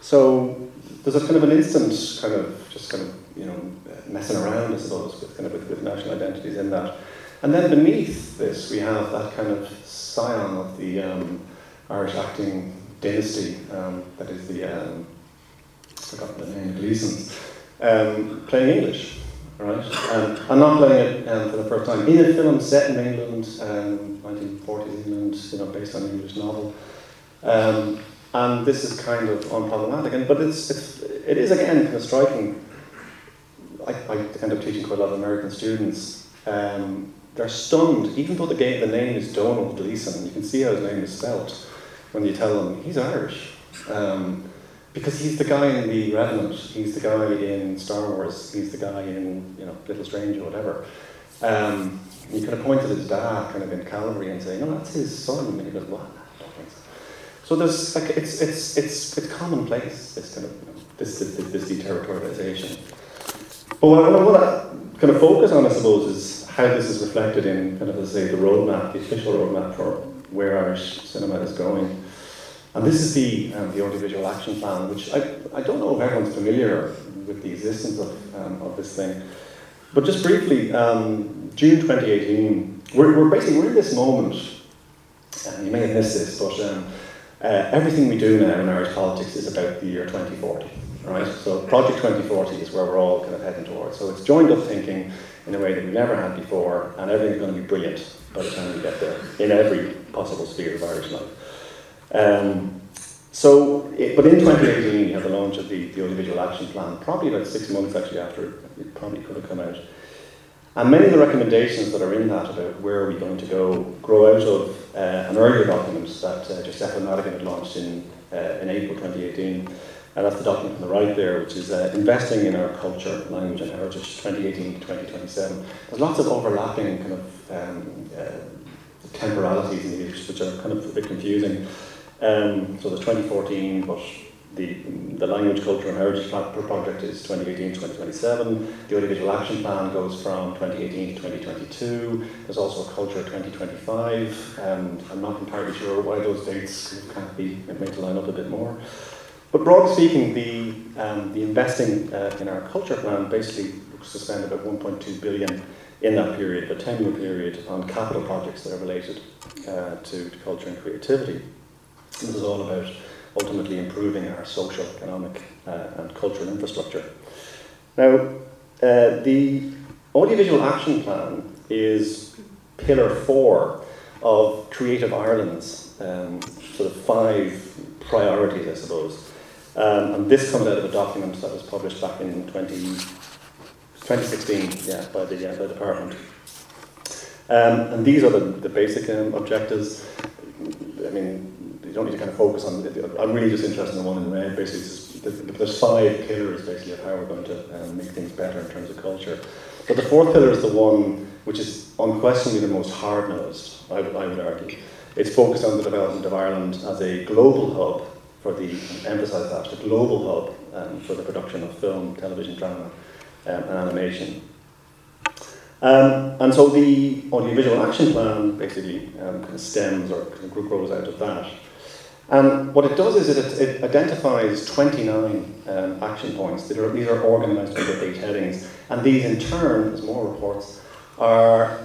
so there's a kind of an instant kind of just kind of you know messing around, I suppose, with kind of with, with national identities in that. And then beneath this, we have that kind of scion of the um, Irish acting dynasty um, that is the forgotten the name, Gleeson, um, playing English, right? Um, I'm not playing it um, for the first time in a film set in England, 1940s um, England, you know, based on an English novel. Um, and this is kind of unproblematic, and, but it's, it's, it is again kind of striking. I, I end up teaching quite a lot of American students. Um, they're stunned, even though the, game, the name is Domhnall Gleeson, you can see how his name is spelt when you tell them he's Irish. Um, because he's the guy in the Revenant, he's the guy in Star Wars, he's the guy in you know Little Strange or whatever. Um, you kind of point to his dad, kind of in Calvary, and say, "No, that's his son." And he goes, "What?" I so. There's like it's it's it's it's commonplace this kind of you know, this, this this deterritorialization. But what I want to kind of focus on, I suppose, is how this is reflected in kind of, I say, the roadmap, the official roadmap for where Irish cinema is going. And this is the, um, the audiovisual action plan, which I, I don't know if everyone's familiar with the existence of, um, of this thing. But just briefly, um, June 2018, we're, we're basically we're in this moment, and you may have missed this, but um, uh, everything we do now in Irish politics is about the year 2040. Right? So Project 2040 is where we're all kind of heading towards. So it's joined up thinking in a way that we've never had before, and everything's going to be brilliant by the time we get there in every possible sphere of Irish life. Um, so, it, but in 2018, you had the launch of the, the audiovisual action plan, probably about six months actually after it probably could have come out. And many of the recommendations that are in that about where are we going to go grow out of uh, an earlier document that uh, Josepha Madigan had launched in, uh, in April 2018. And that's the document on the right there, which is uh, Investing in Our Culture, Language and Heritage 2018 to 2027. There's lots of overlapping kind of um, uh, temporalities in these, which are kind of a bit confusing. Um, so the 2014, but the, the Language, Culture and Heritage Project is 2018 to 2027. The Audiovisual Action Plan goes from 2018 to 2022. There's also a Culture 2025, and I'm not entirely sure why those dates can't be made to line up a bit more. But broadly speaking, the, um, the investing uh, in our culture plan basically looks to spend about 1.2 billion in that period, a 10 year period, on capital projects that are related uh, to, to culture and creativity. This is all about ultimately improving our social, economic, uh, and cultural infrastructure. Now, uh, the Audiovisual Action Plan is pillar four of Creative Ireland's um, sort of five priorities, I suppose. Um, and this comes out of a document that was published back in 20, 2016 yeah, by, the, yeah, by the department. Um, and these are the, the basic um, objectives. I mean, you don't need to kind of focus on. I'm really just interested in the one in red. Basically, there's five pillars basically of how we're going to um, make things better in terms of culture. But the fourth pillar is the one which is unquestionably the most hard nosed. I, I would argue. It's focused on the development of Ireland as a global hub for the emphasise that the global hub um, for the production of film, television, drama, um, and animation. Um, and so the audiovisual action plan basically um, kind of stems or kind of grows out of that. And what it does is it, it identifies 29 um, action points. Are, these are organised under eight headings. And these, in turn, as more reports, are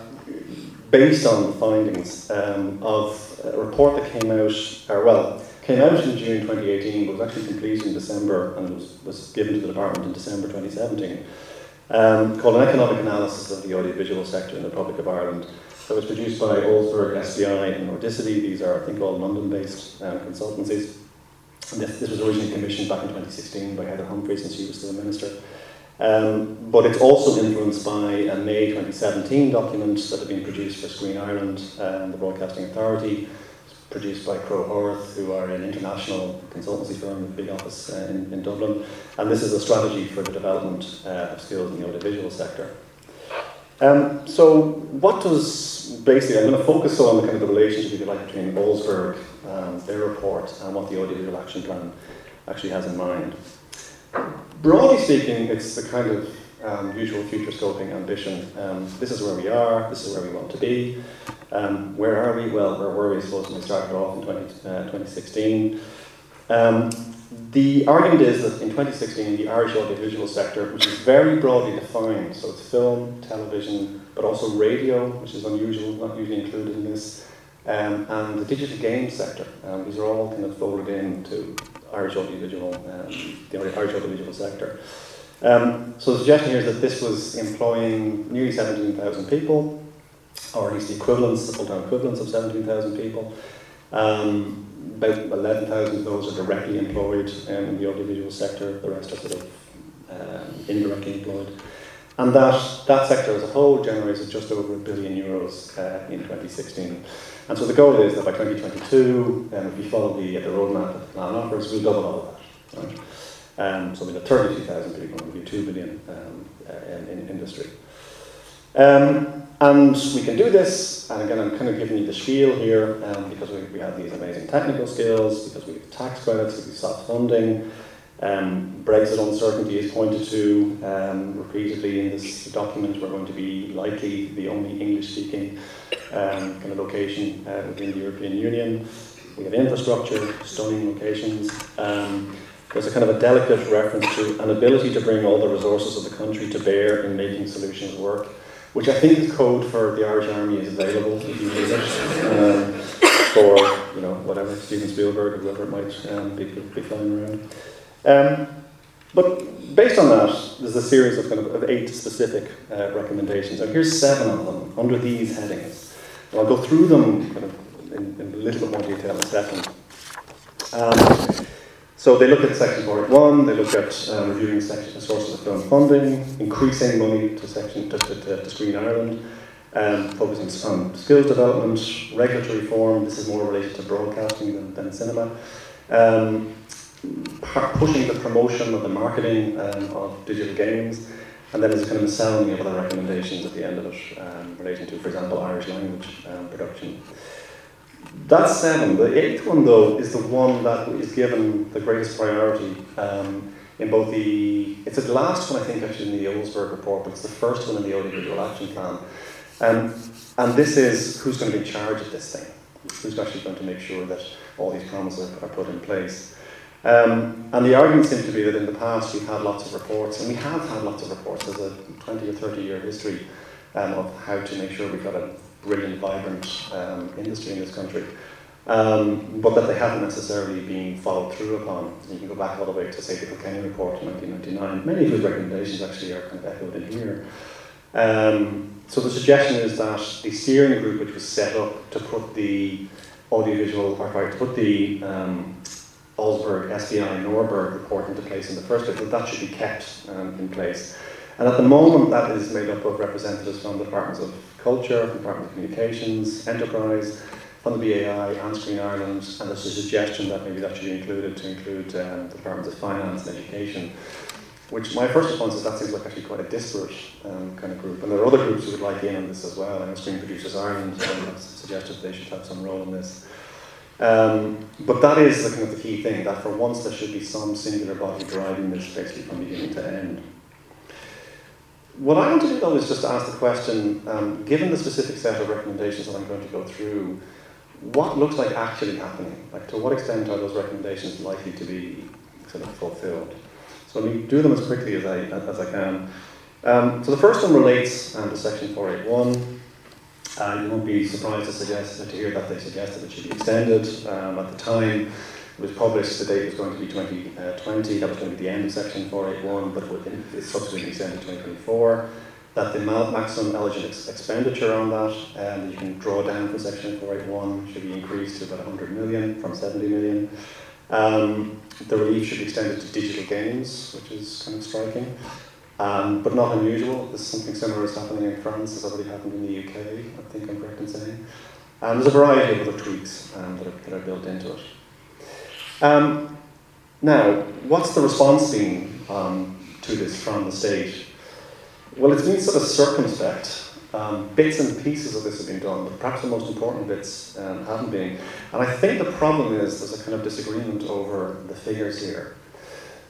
based on the findings um, of a report that came out, or well, came out in June 2018, but was actually completed in December and was, was given to the department in December 2017, um, called An Economic Analysis of the Audiovisual Sector in the Republic of Ireland that was produced by Olsberg, SPI, and Nordicity. These are, I think, all London based um, consultancies. This, this was originally commissioned back in 2016 by Heather Humphreys, since she was still a minister. Um, but it's also influenced by a May 2017 document that had been produced for Screen Ireland and the Broadcasting Authority, produced by Crowe Horwath, who are an international consultancy firm with a big office uh, in, in, Dublin. And this is a strategy for the development uh, of skills in the audiovisual sector. Um, so, what does basically, I'm going to focus on the kind of the relationship, if you like, between Olsberg, um, their report, and what the audiovisual action plan actually has in mind. Broadly speaking, it's the kind of um, usual future scoping ambition. Um, this is where we are, this is where we want to be. Um, where are we? Well, where were we, I suppose, when we started off in 20, uh, 2016? Um, the argument is that in 2016, the Irish audiovisual sector, which is very broadly defined, so it's film, television, but also radio, which is unusual, not usually included in this, um, and the digital game sector. Um, these are all kind of folded into Irish audiovisual, um, the Irish audiovisual sector. Um, so the suggestion here is that this was employing nearly 17,000 people, or at least the equivalents, the full-time equivalents of 17,000 people. Um, about 11,000 of those are directly employed um, in the audiovisual sector, the rest are sort of um, indirectly employed. And that, that sector as a whole generated just over a billion euros uh, in 2016. And so the goal is that by 2022, um, if we follow the, the roadmap that the plan offers, we'll double all of that. Right? Um, so we'll have 32,000 people, we'll be 2 billion um, uh, in, in, industry. Um, and we can do this, and again, I'm kind of giving you the spiel here um, because we, we have these amazing technical skills, because we have tax credits, because we have soft funding. Um, Brexit uncertainty is pointed to um, repeatedly in this document. We're going to be likely the only English speaking um, kind of location uh, within the European Union. We have infrastructure, stunning locations. Um, there's a kind of a delicate reference to an ability to bring all the resources of the country to bear in making solutions work which I think is code for the Irish Army is available if you need it um, for you know whatever Steven Spielberg or whoever it might um, be, be flying around. Um, but based on that, there's a series of kind of, of eight specific uh, recommendations, and here's seven of them under these headings. And I'll go through them kind of in, in a little bit more detail in a second. Um, so they look at Section 481, they look at um, reviewing section, sources of film funding, increasing money to, section, to, to, to Screen Ireland, um, focusing on skills development, regulatory reform, this is more related to broadcasting than, than cinema, um, pushing the promotion of the marketing um, of digital games, and then there's kind of a miscellany of other recommendations at the end of it um, relating to, for example, Irish language um, production. That's seven. The eighth one, though, is the one that is given the greatest priority um, in both the. It's the last one, I think, actually, in the Olsberg report, but it's the first one in the audiovisual action plan. Um, and this is who's going to be in charge of this thing, who's actually going to make sure that all these promises are put in place. Um, and the argument seems to be that in the past we've had lots of reports, and we have had lots of reports. There's a 20 or 30 year history um, of how to make sure we've got a brilliant, vibrant um, industry in this country. Um, but that they haven't necessarily been followed through upon. You can go back all the way to, say, the Kilkenny report in 1999. Many of whose recommendations actually are kind of echoed in here. Um, so the suggestion is that the steering group, which was set up to put the audiovisual, or to put the Olsberg, SPI, Norberg report into place in the first place, but that should be kept um, in place. And at the moment, that is made up of representatives from the departments of Culture, from the Department of Communications, Enterprise, from the BAI and Screen Ireland, and there's a suggestion that maybe that should be included to include um, the Departments of Finance and Education. Which my first response is that seems like actually quite a disparate um, kind of group, and there are other groups who would like in on this as well. Know Screen Producers Ireland um, suggested they should have some role in this. Um, but that is the kind of the key thing that for once there should be some singular body driving this basically from beginning to end. What I want to do though is just to ask the question, um, given the specific set of recommendations that I'm going to go through, what looks like actually happening? Like to what extent are those recommendations likely to be sort of fulfilled? So let me do them as quickly as I, as I can. Um, so the first one relates um, to section 481. Uh, you won't be surprised to, suggest, to hear that they suggested it should be extended. Um, at the time, it was published, the date was going to be 2020, uh, that was going to be the end of section 481, but it's subsequently extended to 2024. That the maximum eligible ex- expenditure on that um, you can draw down for section 481 should be increased to about 100 million from 70 million. Um, the relief should be extended to digital games, which is kind of striking, um, but not unusual. This is something similar is happening in France, has already happened in the UK, I think I'm correct in saying. And there's a variety of other tweaks um, that, are, that, are, built into it. Um, now, what's the response been um, to this from the state? Well, it's been sort of circumspect. Um, bits and pieces of this have been done, but perhaps the most important bits um, haven't been. And I think the problem is there's a kind of disagreement over the figures here.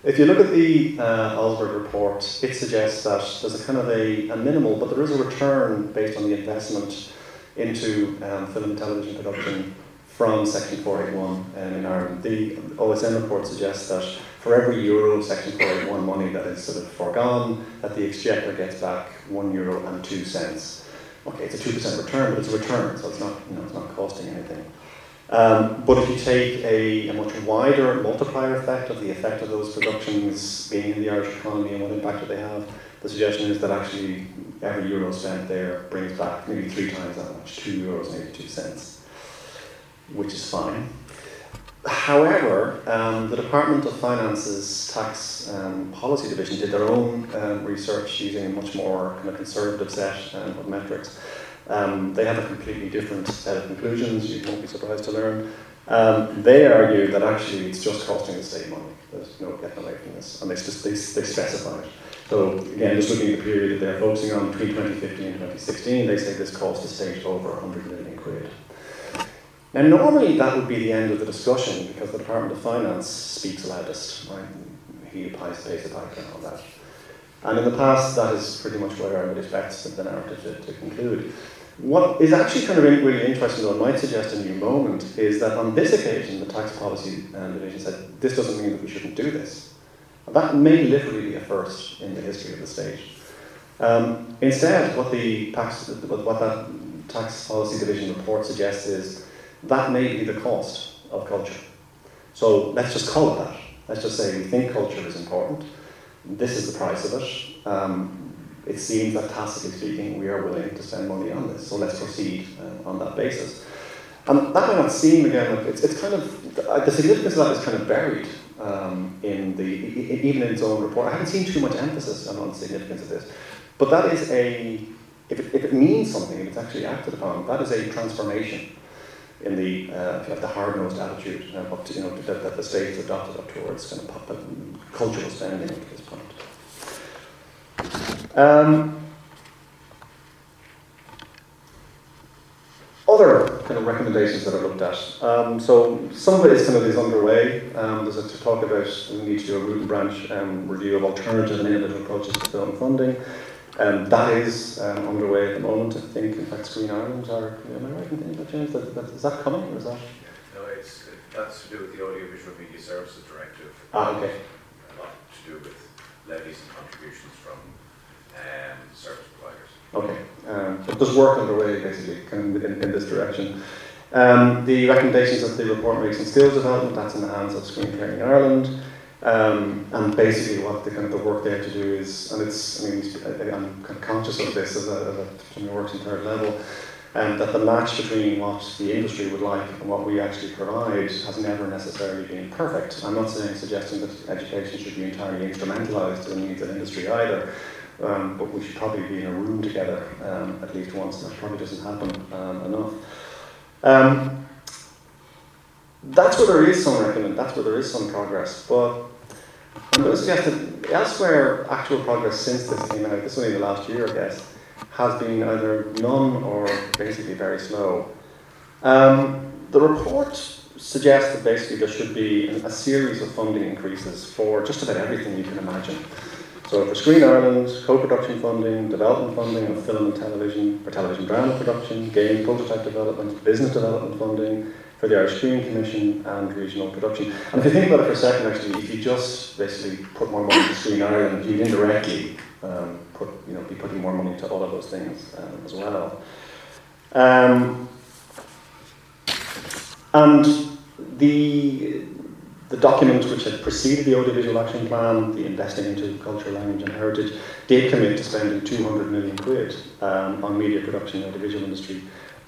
If you look at the uh, Olsberg report, it suggests that there's a kind of a, a, minimal, but there is a return based on the investment into um, film and television production from Section 481 um, in Ireland. The OSN report suggests that for every euro of Section 481 money that is sort of foregone, that the Exchequer gets back one euro and two cents. Okay, it's a 2% return, but it's a return, so it's not, you know, it's not costing anything. Um, but if you take a, a, much wider multiplier effect of the effect of those productions being in the Irish economy and what impact do they have, the suggestion is that actually every euro spent there brings back maybe three times that much, two euros maybe two cents, which is fine. However, um, the Department of Finance's tax um, policy division did their own um, research using a much more kind of conservative set um, of metrics. Um, they have a completely different set of conclusions, you won't be surprised to learn. Um, they argue that actually it's just costing the state money. There's no getting away from this, and they, just, they, they specify it. So again, just looking at the period that they're focusing on between 2015 and 2016, they say this cost the state over 100 million quid. Now, normally that would be the end of the discussion because the Department of Finance speaks loudest. Right? He pays, pays the piper and all that. And in the past, that is pretty much where I would expect the narrative to, to conclude. What is actually kind of really interesting, though, I might suggest a new moment, is that on this occasion, the tax policy um, division said this doesn't mean that we shouldn't do this. That may literally be a first in the history of the state. Um, instead, what the tax, what that tax policy division report suggests is that may be the cost of culture. So let's just call it that. Let's just say we think culture is important. This is the price of it. Um, it seems that tacitly speaking, we are willing to spend money on this. So let's proceed uh, on that basis. And that might not seem again. It's, it's kind of the significance of that is kind of buried um, in the even in its own report. I haven't seen too much emphasis on the significance of this, but that is a if it, if it means something, if it's actually acted upon, that is a transformation in the uh, the hard-nosed attitude uh, up to, you know, that, that the state has adopted up towards kind of cultural spending at this point. Um, other kind of recommendations that I looked at. Um, so some of it is kind of is underway. Um, there's a to talk about we need to do a root and branch um, review of alternative and innovative approaches to film funding. Um, that is um, underway at the moment. I think, in fact, Screen Ireland are. Am I right in thinking that, James? That, that, is that coming or is that? No, it's that's to do with the Audiovisual Media Services Directive. Ah, okay. A lot to do with levies and contributions from um, service providers. Okay, um, so there's work underway basically of in, in this direction. Um, the recommendations that the report makes in skills development, that's in the hands of Screen Ireland. Um, and basically, what the kind of the work they have to do is, and it's, I mean, I'm kind of conscious of this as a, as a works in third level, and that the match between what the industry would like and what we actually provide has never necessarily been perfect. I'm not saying suggesting that education should be entirely instrumentalized to the needs of industry either, um, but we should probably be in a room together um, at least once. That probably doesn't happen um, enough. Um, that's where there is some reckoning, that's where there is some progress, but I'm going to suggest that elsewhere, actual progress since this came out, this is only the last year, I guess, has been either none or basically very slow. Um, the report suggests that basically there should be a series of funding increases for just about everything you can imagine. So for Screen Ireland, co-production funding, development funding of film and television, for television drama production, game prototype development, business development funding, for the Irish Screen Commission and regional production. And if you think about it for a second, actually, if you just basically put more money into Screen Ireland, you'd indirectly um, put, you know, be putting more money into all of those things um, as well. Um, and the the document which had preceded the Audiovisual Action Plan, the Investing into Culture, Language and Heritage, did commit to spending 200 million quid um, on media production in the audiovisual industry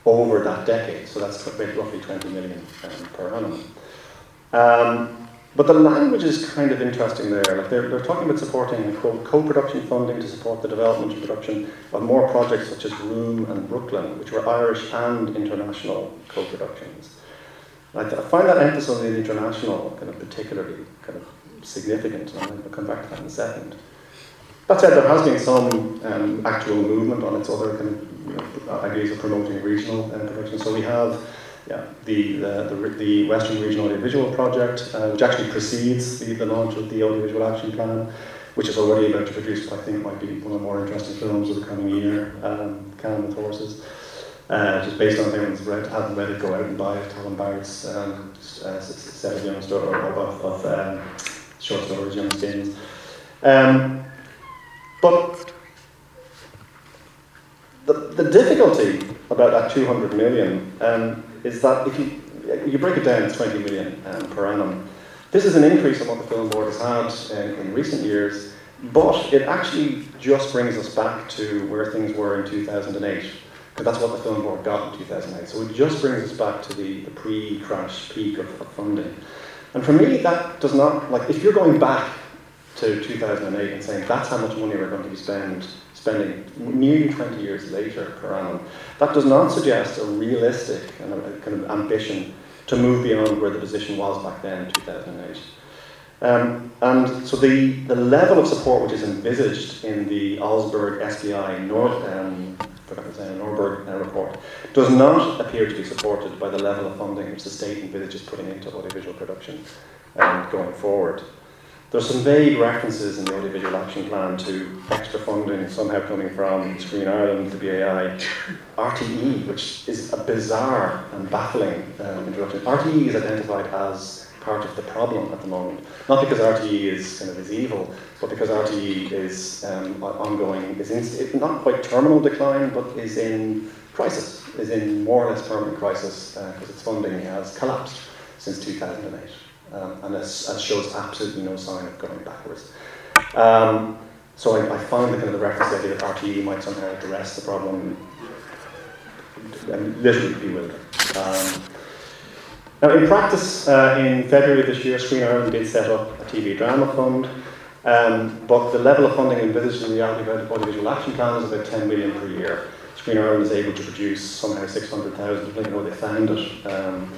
over that decade. So that's roughly 20 million um, per annum. Um, but the language is kind of interesting there. Like they're, they're talking about supporting quote, co-production funding to support the development and production of more projects such as Room and Brooklyn, which were Irish and international co-productions. I, I find that emphasis on the international kind of particularly kind of significant, and I'll come back to that in a second. That said, there has been some um, actual movement on its other kind of you know, ideas of promoting regional uh, production. So we have yeah, the, the, the, Western Regional Audiovisual Project, uh, which actually precedes the, the launch of the Audiovisual Action Plan, which is already about to produce what I think might be one of the more interesting films of the coming year, um, Calm with Horses. Uh, just based on anyone's read, haven't read it, go out and buy it. Colin Barrett's um, uh, set of young story of, of, of um, short stories, young skins. Um, but the, the difficulty about that 200 million um, is that if you, you break it down, it's 20 million um, per annum. This is an increase on what the Film Board has had in, in recent years, but it actually just brings us back to where things were in 2008 because that's what the Film Board got in 2008. So it just brings us back to the, the pre-crash peak of, of, funding. And for me, that does not, like, if you're going back to 2008 and saying that's how much money we're going to be spend, spending nearly 20 years later per annum, that does not suggest a realistic and a, kind of ambition to move beyond where the position was back then in 2008. Um, and so the, the level of support which is envisaged in the Olsberg SPI North, um, Norberg uh, report does not appear to be supported by the level of funding which the state envisages putting into audiovisual production um, going forward. There's some vague references in the Audiovisual Action Plan to extra funding somehow coming from Screen Ireland, the BAI, RTE, which is a bizarre and baffling um, introduction. RTE is identified as part of the problem at the moment, not because RTE is kind of is evil, but because RTE is um, ongoing, is in, not quite terminal decline, but is in crisis, is in more or less permanent crisis because uh, its funding has collapsed since 2008 um, and as, shows absolutely no sign of going backwards. Um, so I, I, find the kind of the reference idea that RTE might somehow address the problem and literally bewildered. Um, now, in practice, uh, in February this year, Screen Ireland did set up a TV drama fund, um, but the level of funding envisaged in the Audiovisual Action Plan is about 10 million per year. Screen Ireland is able to produce somehow 600,000, I don't know they found it. Um,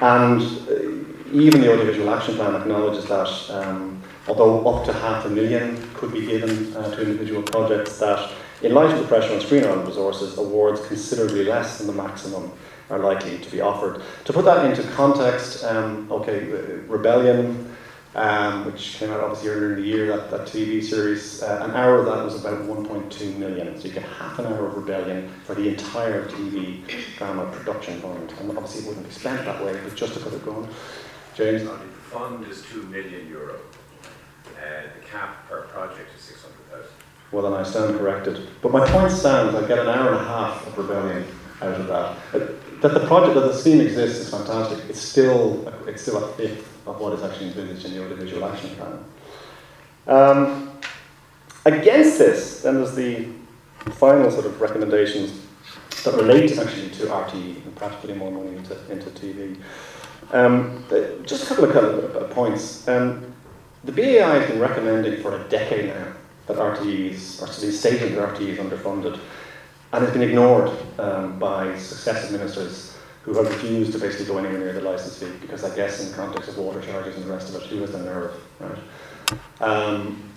and uh, even the Audiovisual Action Plan acknowledges that um, although up to half a million could be given uh, to individual projects, that in light of the pressure on Screen Ireland resources, awards considerably less than the maximum are likely to be offered. To put that into context, um, okay, Rebellion um, which came out obviously earlier in the year, that, that TV series. Uh, an hour of that was about 1.2 million. So you get half an hour of Rebellion for the entire TV drama production fund. And obviously it wouldn't be spent that way, but just to put it going. James? The fund is 2 million euro. Uh, the cap per project is 600,000. Well, then I stand corrected. But my point stands, I get an hour and a half of Rebellion out of that. Uh, that the project, that the scheme exists is fantastic. It's still, it's still a fifth of what is actually envisaged in the audiovisual action plan. Um, against this, then there's the final sort of recommendations that relate actually to RTE and perhaps putting more money into, into TV. Um, just a couple of, of points. Um, the BAI has been recommending for a decade now that RTE is, or stating that RTE is underfunded, and has been ignored um, by successive ministers who have refused to basically go anywhere near the license fee because I guess in context of water charges and the rest of it, who has the nerve, right? Um,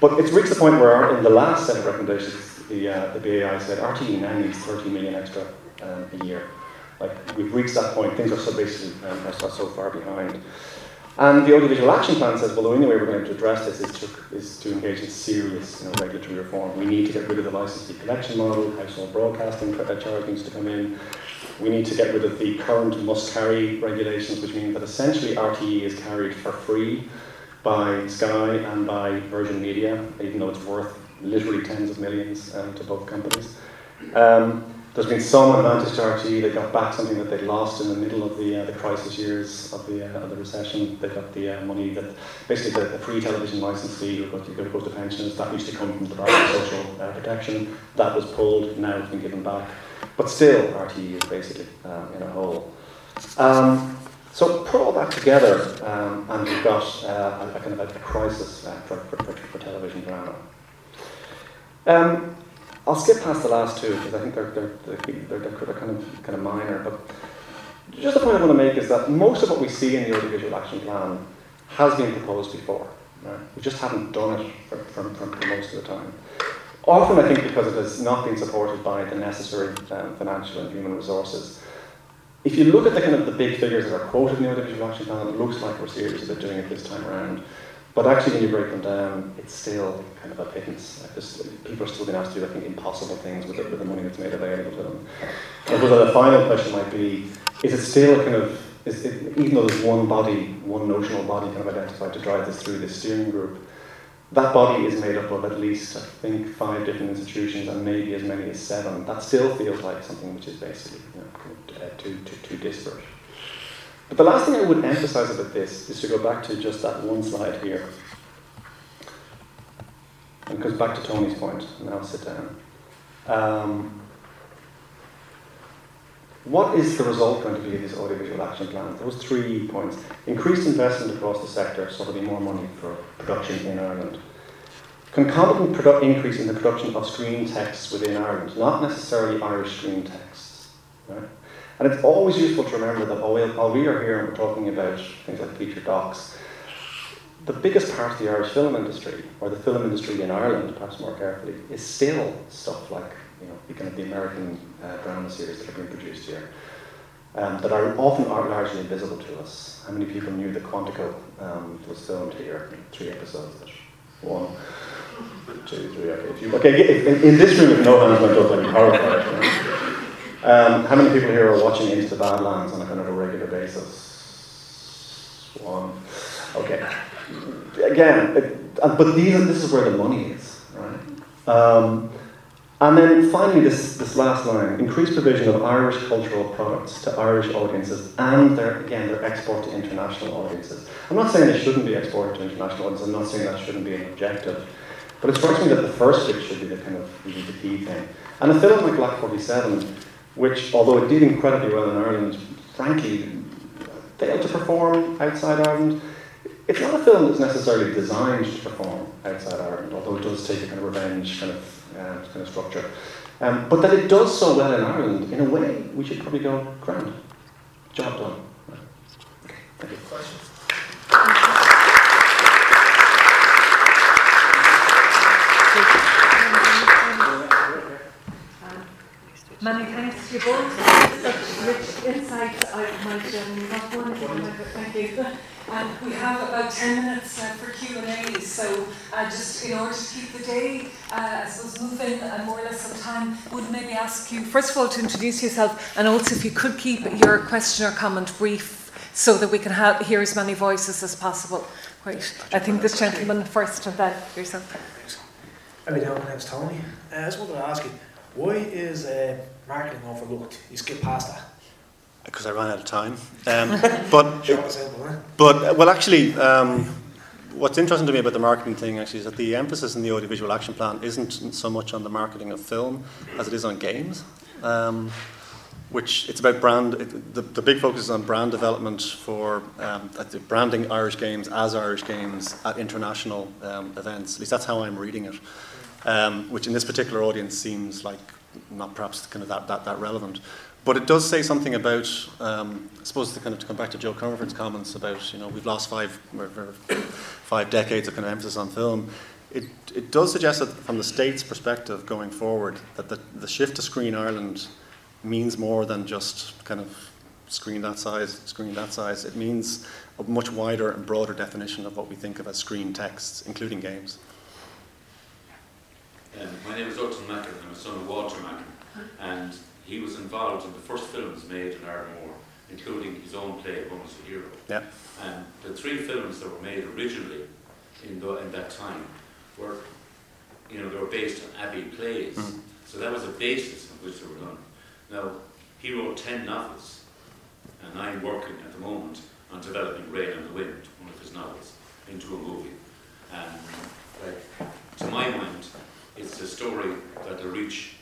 but it's reached the point where in the last set of recommendations, the, uh, the BAI said RTE now needs 30 million extra um, a year. Like we've reached that point, things are so basically um, are so, far behind. And the Audiovisual Action Plan says, well, the only way we're going to address this is to, is to engage in serious you know, regulatory reform. We need to get rid of the license fee collection model, household broadcasting charge needs to come in. We need to get rid of the current must carry regulations, which mean that essentially RTE is carried for free by Sky and by Virgin Media, even though it's worth literally tens of millions um, to both companies. Um, there's been some advantage to RTE. They got back something that they lost in the middle of the, uh, the crisis years of the, uh, of the recession. They got the uh, money that basically the, the free television license fee that goes, to, goes to pensions that used to come from the Department of Social uh, Protection. That was pulled. Now it's been given back. But still, RTE is basically um, in a hole. Um, So put all that together, um, and you've got uh, a, kind of a, crisis uh, for, for, for, for, television drama. Um, I'll skip past the last two because I think they're, they're, they're, they're, kind, of, kind of minor. But just the point I want to make is that most of what we see in the audiovisual action plan has been proposed before. Right? We just haven't done it for, for, for, most of the time. Often, I think, because it has not been supported by the necessary um, financial and human resources. If you look at the kind of the big figures that are quoted in the audiovisual action plan, it looks like we're serious about doing it this time around. But actually, when you break them down, it's still kind of a pittance. People are still being asked to do, I think, impossible things with, it, with the money that's made available to them. I suppose the final question might be, is it still kind of it, even though there's one body, one notional body kind of identified to drive this through this steering group, that body is made up of at least, I think, five different institutions and maybe as many as seven. That still feels like something which is basically you know, uh, too, too, too disparate. But the last thing I would emphasize about this is to go back to just that one slide here. And goes back to Tony's point, and then I'll sit down. Um, what is the result going to be of this audiovisual action plan? Those three points. Increased investment across the sector, so there'll be more money for production in Ireland. Concomitant produ- increase in the production of screen texts within Ireland, not necessarily Irish screen texts. Right? And it's always useful to remember that while we are here and we're talking about things like feature docs, the biggest part of the Irish film industry, or the film industry in Ireland, perhaps more carefully, is still stuff like you know, the kind of the American uh, drama series that are being produced here, um, that are often are largely invisible to us. How many people knew that Quantico um, was filmed here? Three episodes. One, two, three. Okay, if you, okay. If, in, in, this room, if no hands went up, I'd be horrified. Um, how many people here are watching Into the Badlands on a kind of a regular basis? One. Okay. Again, it, but these, this is where the money is, right? Um, and then finally, this, this last line increased provision of Irish cultural products to Irish audiences and their, again, their export to international audiences. I'm not saying they shouldn't be exported to international audiences, I'm not saying that shouldn't be an objective. But it strikes me that the first bit should be the kind of the key thing. And a film like Black 47, which, although it did incredibly well in Ireland, frankly, failed to perform outside Ireland. It's not a film that's necessarily designed to perform outside Ireland, although it does take a kind of revenge kind of uh, kind of structure. Um, but that it does so well in Ireland, in a way, we should probably go, grand, job done. Okay, thank you. Questions? Many thanks to you both. Such rich insights. I might um, not one. Thank you. And we have about 10 minutes uh, for Q&A, so uh, just in order to keep the day, uh, I suppose, moving uh, more or less on time, would maybe ask you, first of all, to introduce yourself, and also if you could keep your question or comment brief so that we can have, hear as many voices as possible. Right. I think this gentleman first, and then yourself. Hello, my name's Tony. Uh, I just wanted to ask you, why is uh, marketing overlooked? You skip past that because I ran out of time. Um, but, but well, actually, um, what's interesting to me about the marketing thing actually is that the emphasis in the audiovisual action plan isn't so much on the marketing of film as it is on games. Um, which it's about brand. It, the, the big focus is on brand development for um, branding Irish games as Irish games at international um, events. At least that's how I'm reading it. Um, which in this particular audience seems like not perhaps kind of that, that, that relevant. But it does say something about, um, I suppose, to kind of to come back to Joe Comerford's comments about, you know, we've lost five, five decades of kind of emphasis on film. It, it does suggest that from the state's perspective going forward, that the, the shift to Screen Ireland means more than just kind of screen that size, screen that size. It means a much wider and broader definition of what we think of as screen texts, including games. Um, my name is Ultan Macken. I'm a son of Walter Macken. And he was involved in the first films made in Ardmore, including his own play, Home Is the Hero. Yeah. And the three films that were made originally in, the, in that time were, you know, they were based on Abbey plays. Mm. So that was a basis on which they were done. Now, he wrote 10 novels, and I'm working at the moment on developing Rain on the Wind, one of his novels, into a movie. And, like, to my mind, it's a story that will reach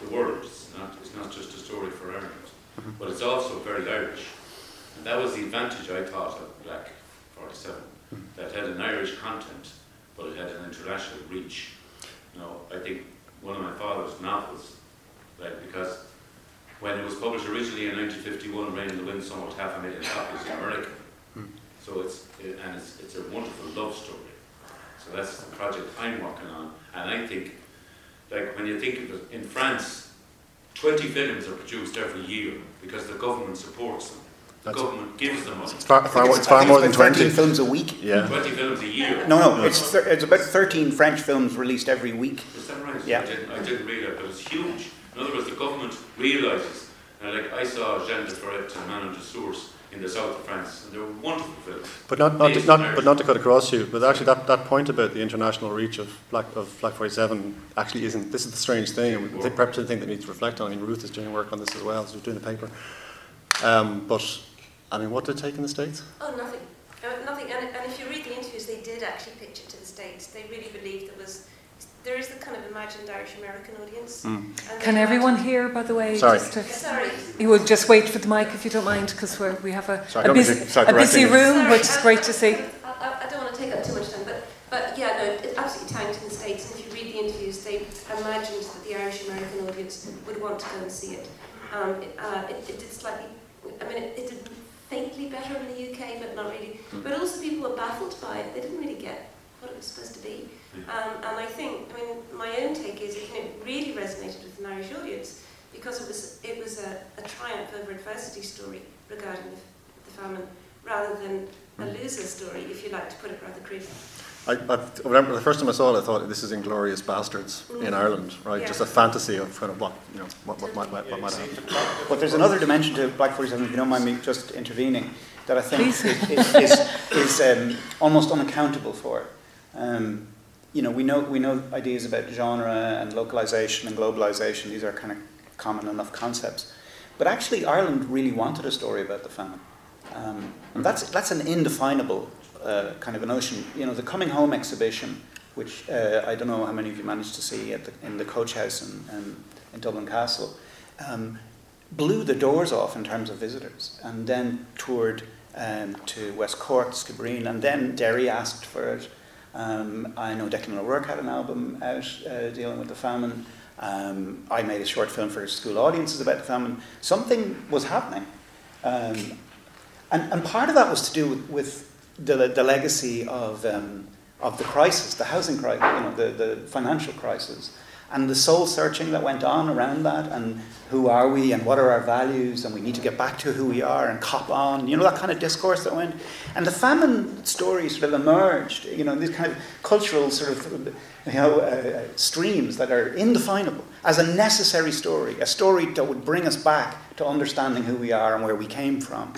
the world. It's not, it's not just a story for Ireland, mm-hmm. but it's also very Irish. And that was the advantage I thought of Black 47, that had an Irish content, but it had an international reach. You know, I think one of my father's novels, right, because when it was published originally in 1951, Rain on the Wind sold half a million copies in America. So it's, it, and it's, it's a wonderful love story. So that's the project I'm working on. And I think, like when you think of it, in France, 20 films are produced every year because the government supports them. The That's- government gives them money. It's far, far, it's, it's far more than about 13 20. films a week. Yeah. 20 films a year. No, no, No. it's, thir- it's about 13 French films released every week. Is that right? Yeah. I didn't, I didn't realise, but it's huge. In other words, the government realises, like I saw Jean de Florette and Manon de Source in the south of France, and they were wonderful films. But not, not, Based not, but not to cut across you, but actually that, that point about the international reach of Black, of Black 47 actually isn't, this is the strange thing, and we perhaps the thing that needs to reflect on, I mean, Ruth is doing work on this as well, so she's doing the paper. Um, but, I mean, what did it take in the States? Oh, nothing. Uh, nothing. And, and if you read the interviews, they did actually pitch it to the States. They really believed there was, there is the kind of imagined Irish American audience. Mm. Can everyone imagined- hear, by the way? Sorry. Just to, Sorry. you will just wait for the mic if you don't mind, because we have a, Sorry, I a busy, to a busy room, Sorry, which is I- great to see. I, I, I don't want to take up too much time, but, but yeah, no, it absolutely tanked in the States. And if you read the interviews, they imagined that the Irish American audience would want to go and see it. Um, it, uh, it, it did slightly, I mean, it, it did faintly better in the UK, but not really. But also, people were baffled by it. They didn't really get what it was supposed to be. Um, and I think, I mean, my own take is it, it really resonated with an Irish audience because it was it was a, a triumph over adversity story regarding the, the famine, rather than a loser story, if you like to put it rather crudely. I, I remember the first time I saw it, I thought this is Inglourious Basterds in Mm. Ireland, right? Yeah. Just a fantasy of kind of what you know, what, what might what, might happen. But there's another dimension to Black 47, if you don't mind me just intervening, that I think is, is, is, is um, almost unaccountable for. Um, you know, we know, we know ideas about genre and localization and globalization, these are kind of common enough concepts. But actually, Ireland really wanted a story about the famine. Um, and that's, that's an indefinable uh, kind of a notion. You know, the Coming Home exhibition, which uh, I don't know how many of you managed to see the, in the Coach House in, in, in Dublin Castle, um, blew the doors off in terms of visitors, and then toured um, to West Cork, Skibbereen, and then Derry asked for it. Um, I know Declan O'Rourke had an album out uh, dealing with the famine. Um, I made a short film for school audiences about the famine. Something was happening. Um, and, and part of that was to do with, with the, the legacy of, um, of the crisis, the housing crisis, you know, the, the financial crisis, and the soul searching that went on around that, and who are we, and what are our values, and we need to get back to who we are, and cop on, you know, that kind of discourse that went. And the famine story sort of emerged, you know, these kind of cultural sort of, you know, uh, streams that are indefinable as a necessary story, a story that would bring us back to understanding who we are and where we came from.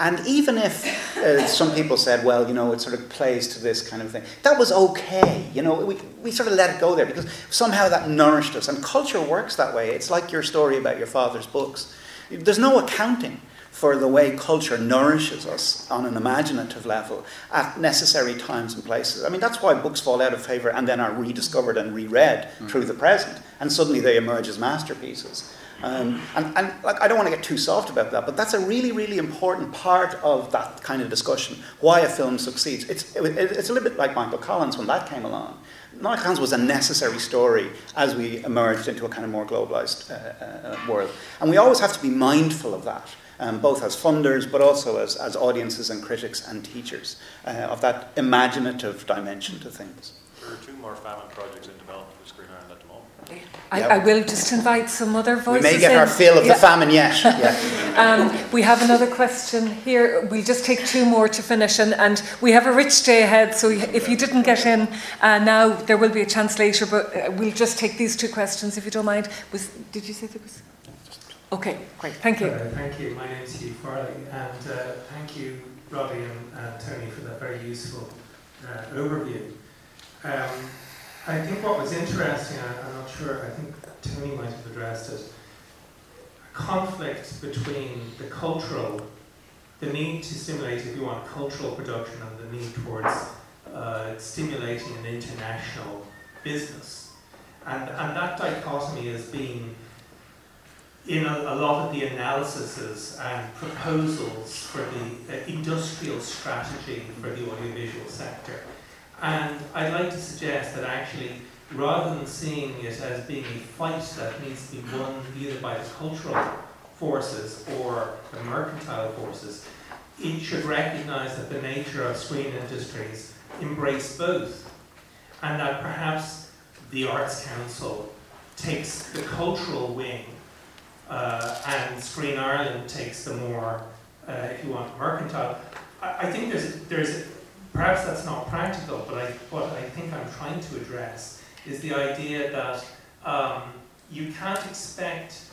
And even if uh, some people said, well, you know, it sort of plays to this kind of thing, that was okay. You know, we, we sort of let it go there because somehow that nourished us. And culture works that way. It's like your story about your father's books. There's no accounting for the way culture nourishes us on an imaginative level at necessary times and places. I mean, that's why books fall out of favour and then are rediscovered and reread through the present. And suddenly they emerge as masterpieces. Um, and and like, I don't want to get too soft about that, but that's a really, really important part of that kind of discussion. Why a film succeeds. It's, it, it's a little bit like Michael Collins when that came along. Michael Collins was a necessary story as we emerged into a kind of more globalized uh, uh, world. And we always have to be mindful of that, um, both as funders, but also as, as audiences and critics and teachers, uh, of that imaginative dimension to things. There are two more famine projects in development with Screen Ireland. I, Yeah. I will just invite some other voices. We voices. may get in. our fill of Yeah. the famine yet. Yeah. Um, we have another question here. We'll just take two more to finish, and, and we have a rich day ahead. So if you didn't get in uh, now, there will be a chance later. But uh, we'll just take these two questions, if you don't mind. Was did you say there was? Okay, great. Thank you. Uh, thank you. My name is Hugh Farley, and uh, thank you, Roddy and uh, Tony, for that very useful uh, overview. Um, I think what was interesting, I, I'm not sure, I think Tony might have addressed it, a conflict between the cultural, the need to stimulate, if you want, cultural production and the need towards uh, stimulating an international business. And, and that dichotomy has been in a, a lot of the analyses and proposals for the uh, industrial strategy for the audiovisual sector. And I'd like to suggest that actually, rather than seeing it as being a fight that needs to be won either by the cultural forces or the mercantile forces, it should recognize that the nature of screen industries embrace both. And that perhaps the Arts Council takes the cultural wing uh, and Screen Ireland takes the more, uh, if you want, mercantile. I, I think there's, there's, perhaps that's not practical, but I, what I think I'm trying to address is the idea that um, you can't expect,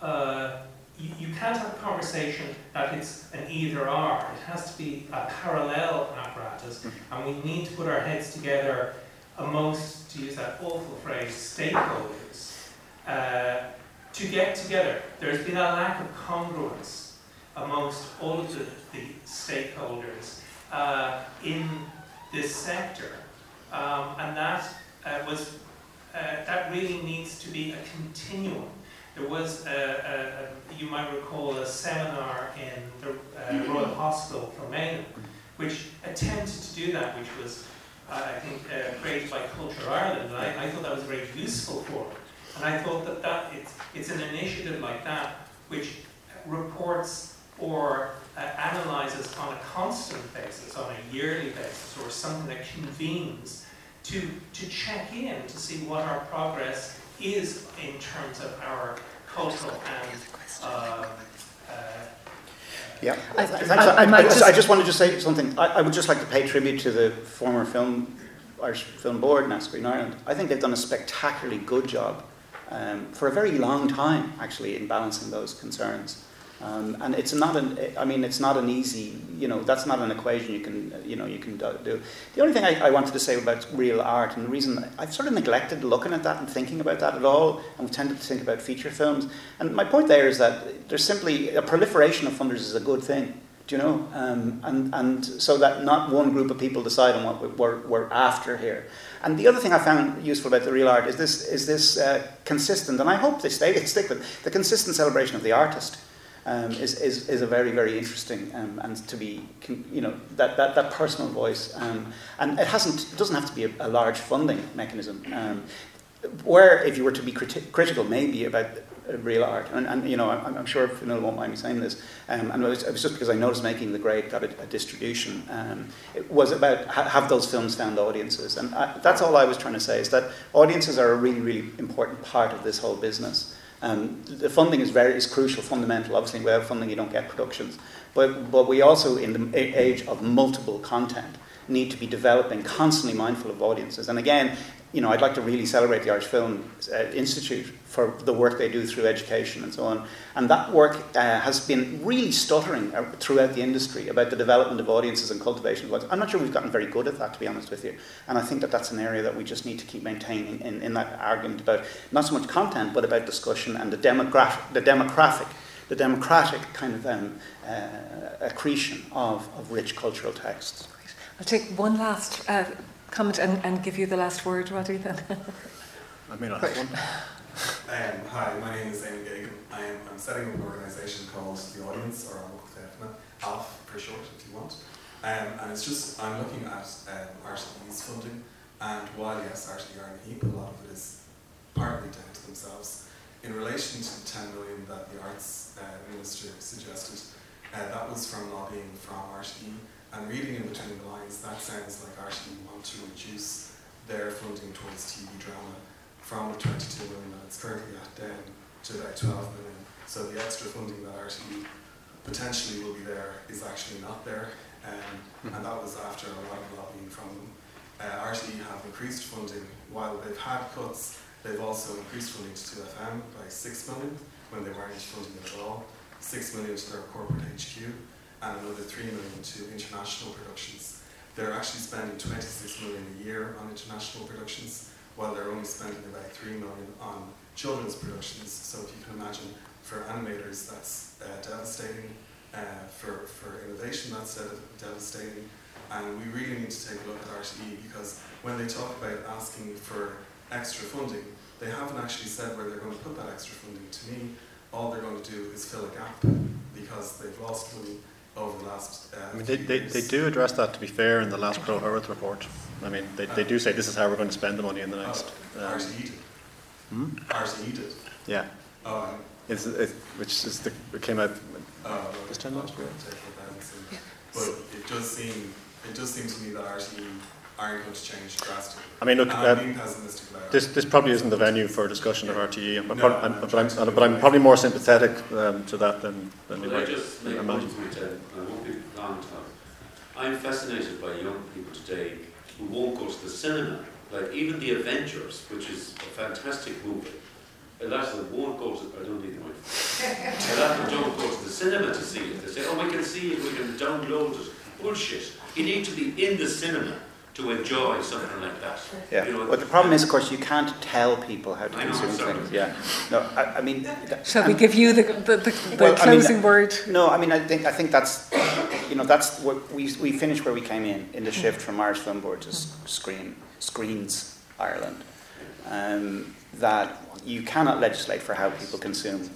uh, you, you can't have a conversation that it's an either or. It has to be a parallel apparatus, and we need to put our heads together amongst, to use that awful phrase, stakeholders. Uh, to get together. There's been a lack of congruence amongst all of the, the stakeholders uh, in this sector, um, and that uh, was uh, that really needs to be a continuum. There was, a, a, a, you might recall, a seminar in the uh, Royal Hospital for Men, which attempted to do that, which was, uh, I think, uh, created by Culture Ireland, and I, I thought that was very useful for it. And I thought that, that it's, it's an initiative like that which reports or uh, analyzes on a constant basis, on a yearly basis, or something that convenes to, to check in to see what our progress is in terms of our cultural and uh, uh, yeah, I, I, I, I, just, I just wanted to say something. I, would just like to pay tribute to the former film Irish Film Board and Screen Ireland. I think they've done a spectacularly good job um, for a very long time, actually, in balancing those concerns. Um, and it's not an, I mean, it's not an easy, you know, that's not an equation you can, you know, you can do. The only thing I, I wanted to say about Reel Art, and the reason I've sort of neglected looking at that and thinking about that at all, and we've tended to think about feature films. And my point there is that there's simply a proliferation of funders is a good thing. Do you know? Um, and, and so that not one group of people decide on what we're, we're after here. And the other thing I found useful about the Reel Art is this, is this uh, consistent, and I hope they stay, stick with the consistent celebration of the artist. Um, is, is, is a very, very interesting um, and to be, you know, that, that, that personal voice. Um, and it hasn't, doesn't have to be a, a large funding mechanism. Um, where, if you were to be criti- critical, maybe about Reel Art. And, and you know, I'm, I'm sure Fionnuala won't mind me saying this. Um, and it was, it was, just because I noticed making the grade got a, a distribution. Um, it was about ha- have those films found audiences, and I, that's all I was trying to say is that audiences are a really, really important part of this whole business. Um, the funding is very is crucial, fundamental. Obviously, without funding, you don't get productions. But but we also, in the age of multiple content, need to be developing, constantly mindful of audiences. And again, you know, I'd like to really celebrate the Irish Film uh, Institute for the work they do through education and so on. And that work uh, has been really stuttering uh, throughout the industry about the development of audiences and cultivation of audiences. I'm not sure we've gotten very good at that, to be honest with you. And I think that that's an area that we just need to keep maintaining in, in that argument about not so much content, but about discussion and the, demographic, the demographic, the democratic kind of um, uh, accretion of, of rich cultural texts. I'll take one last uh, comment and, and give you the last word, Roddy, then. I may not have one. Um, hi, my name is Amy Gagan. I am, I'm setting up an organisation called The Audience, or ALF for short, if you want. Um, and it's just, I'm looking at um, RTE's funding, and while yes, RTE are in a heap, a lot of it is partly down to themselves. In relation to the 10 million that the Arts uh, Minister suggested, uh, that was from lobbying from RTE and reading in between the lines, that sounds like RTE want to reduce their funding towards TV drama from the 22 million that it's currently at down to about 12 million. So the extra funding that RTE potentially will be there is actually not there. Um, and that was after a lot of lobbying from them. Uh, RTE have increased funding while they've had cuts. They've also increased funding to 2FM by 6 million when they weren't funding it at all. 6 million to their corporate HQ and another 3 million to international productions. They're actually spending 26 million a year on international productions, while they're only spending about 3 million on children's productions. So if you can imagine, for animators, that's uh, devastating. Uh, for, for innovation, that's devastating. And we really need to take a look at RTE because when they talk about asking for extra funding, they haven't actually said where they're going to put that extra funding. To me, all they're going to do is fill a gap because they've lost money over the last. Uh, I mean, they, few they, years. they do address that, to be fair, in the last Pro Earth report. I mean, they, they do say this is how we're going to spend the money in the next. Oh, Um, RTE did. hmm? RTE did. Yeah, Oh, um, it's, it, which is the, it came out oh, This time last year? year. But it does seem, it does seem to me that RTE aren't going to change drastically. I mean, look, uh, being pessimistic about. This, this probably isn't the venue for a discussion of RTE, I'm- No, but, I'm I'm, but, I'm, but I'm probably more sympathetic um, to that than, than you Well, I might just make a point imagine. to it, I won't be long time. I'm fascinated by young people today who won't go to the cinema. Like even the Avengers, which is a fantastic movie, a lot of them won't go to. I don't need the mic. A lot of them don't go to the cinema to see it. They say, "Oh, we can see it. We can download it." Bullshit. You need to be in the cinema to enjoy something like that. Yeah. You know, But the problem is, of course, you can't tell people how to I consume sorry. things. Yeah. No, I, I mean. th- Shall we give you the, the, the, the Well, I mean, closing word? No, I mean, I think I think that's, you know, that's what we we finished where we came in in the shift from Irish Film Board to Screen Screens Ireland. Um, that you cannot legislate for how people consume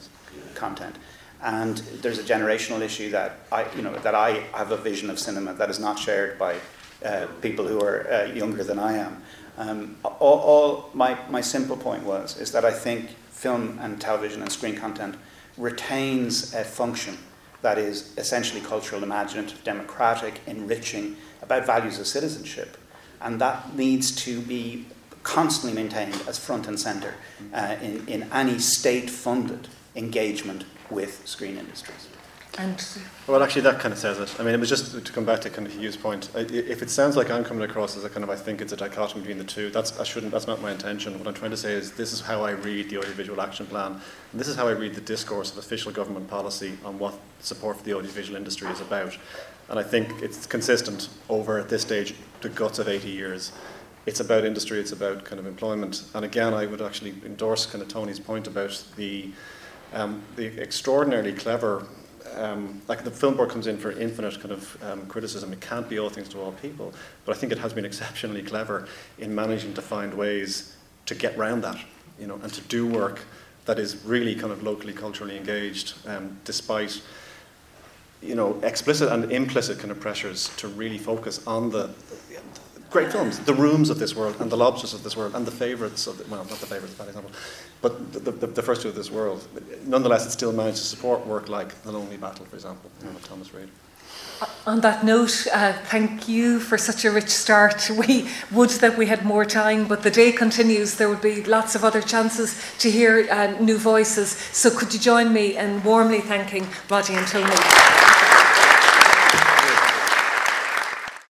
content, and there's a generational issue that I, you know, that I have a vision of cinema that is not shared by uh, people who are uh, younger than I am. Um, all, all my my simple point was is that I think film and television and screen content retains a function that is essentially cultural, imaginative, democratic, enriching, about values of citizenship. And that needs to be constantly maintained as front and centre uh, in, in any state funded engagement with screen industries. And Well, actually, that kind of says it. I mean, it was just to come back to kind of Hugh's point. If it sounds like I'm coming across as a kind of, I think it's a dichotomy between the two. That's I shouldn't. That's not my intention. What I'm trying to say is, this is how I read the audiovisual action plan, and this is how I read the discourse of official government policy on what support for the audiovisual industry is about. And I think it's consistent over at this stage the guts of 80 years. It's about industry. It's about kind of employment. And again, I would actually endorse kind of Tony's point about the um, the extraordinarily clever um, like the film board comes in for infinite kind of um, criticism. It can't be all things to all people, but I think it has been exceptionally clever in managing to find ways to get round that, you know, and to do work that is really kind of locally, culturally engaged, um, despite you know explicit and implicit kind of pressures to really focus on the, great films, the rooms of this world, and the lobsters of this world, and the favourites of the, well, not the favourites, bad example, but the, the, the first two of this world. Nonetheless, it still managed to support work like The Lonely Battle, for example, you Thomas Reid. on that note, uh, thank you for such a rich start. We would that we had more time, but the day continues. There would be lots of other chances to hear uh, new voices. So could you join me in warmly thanking Roddy and Tony?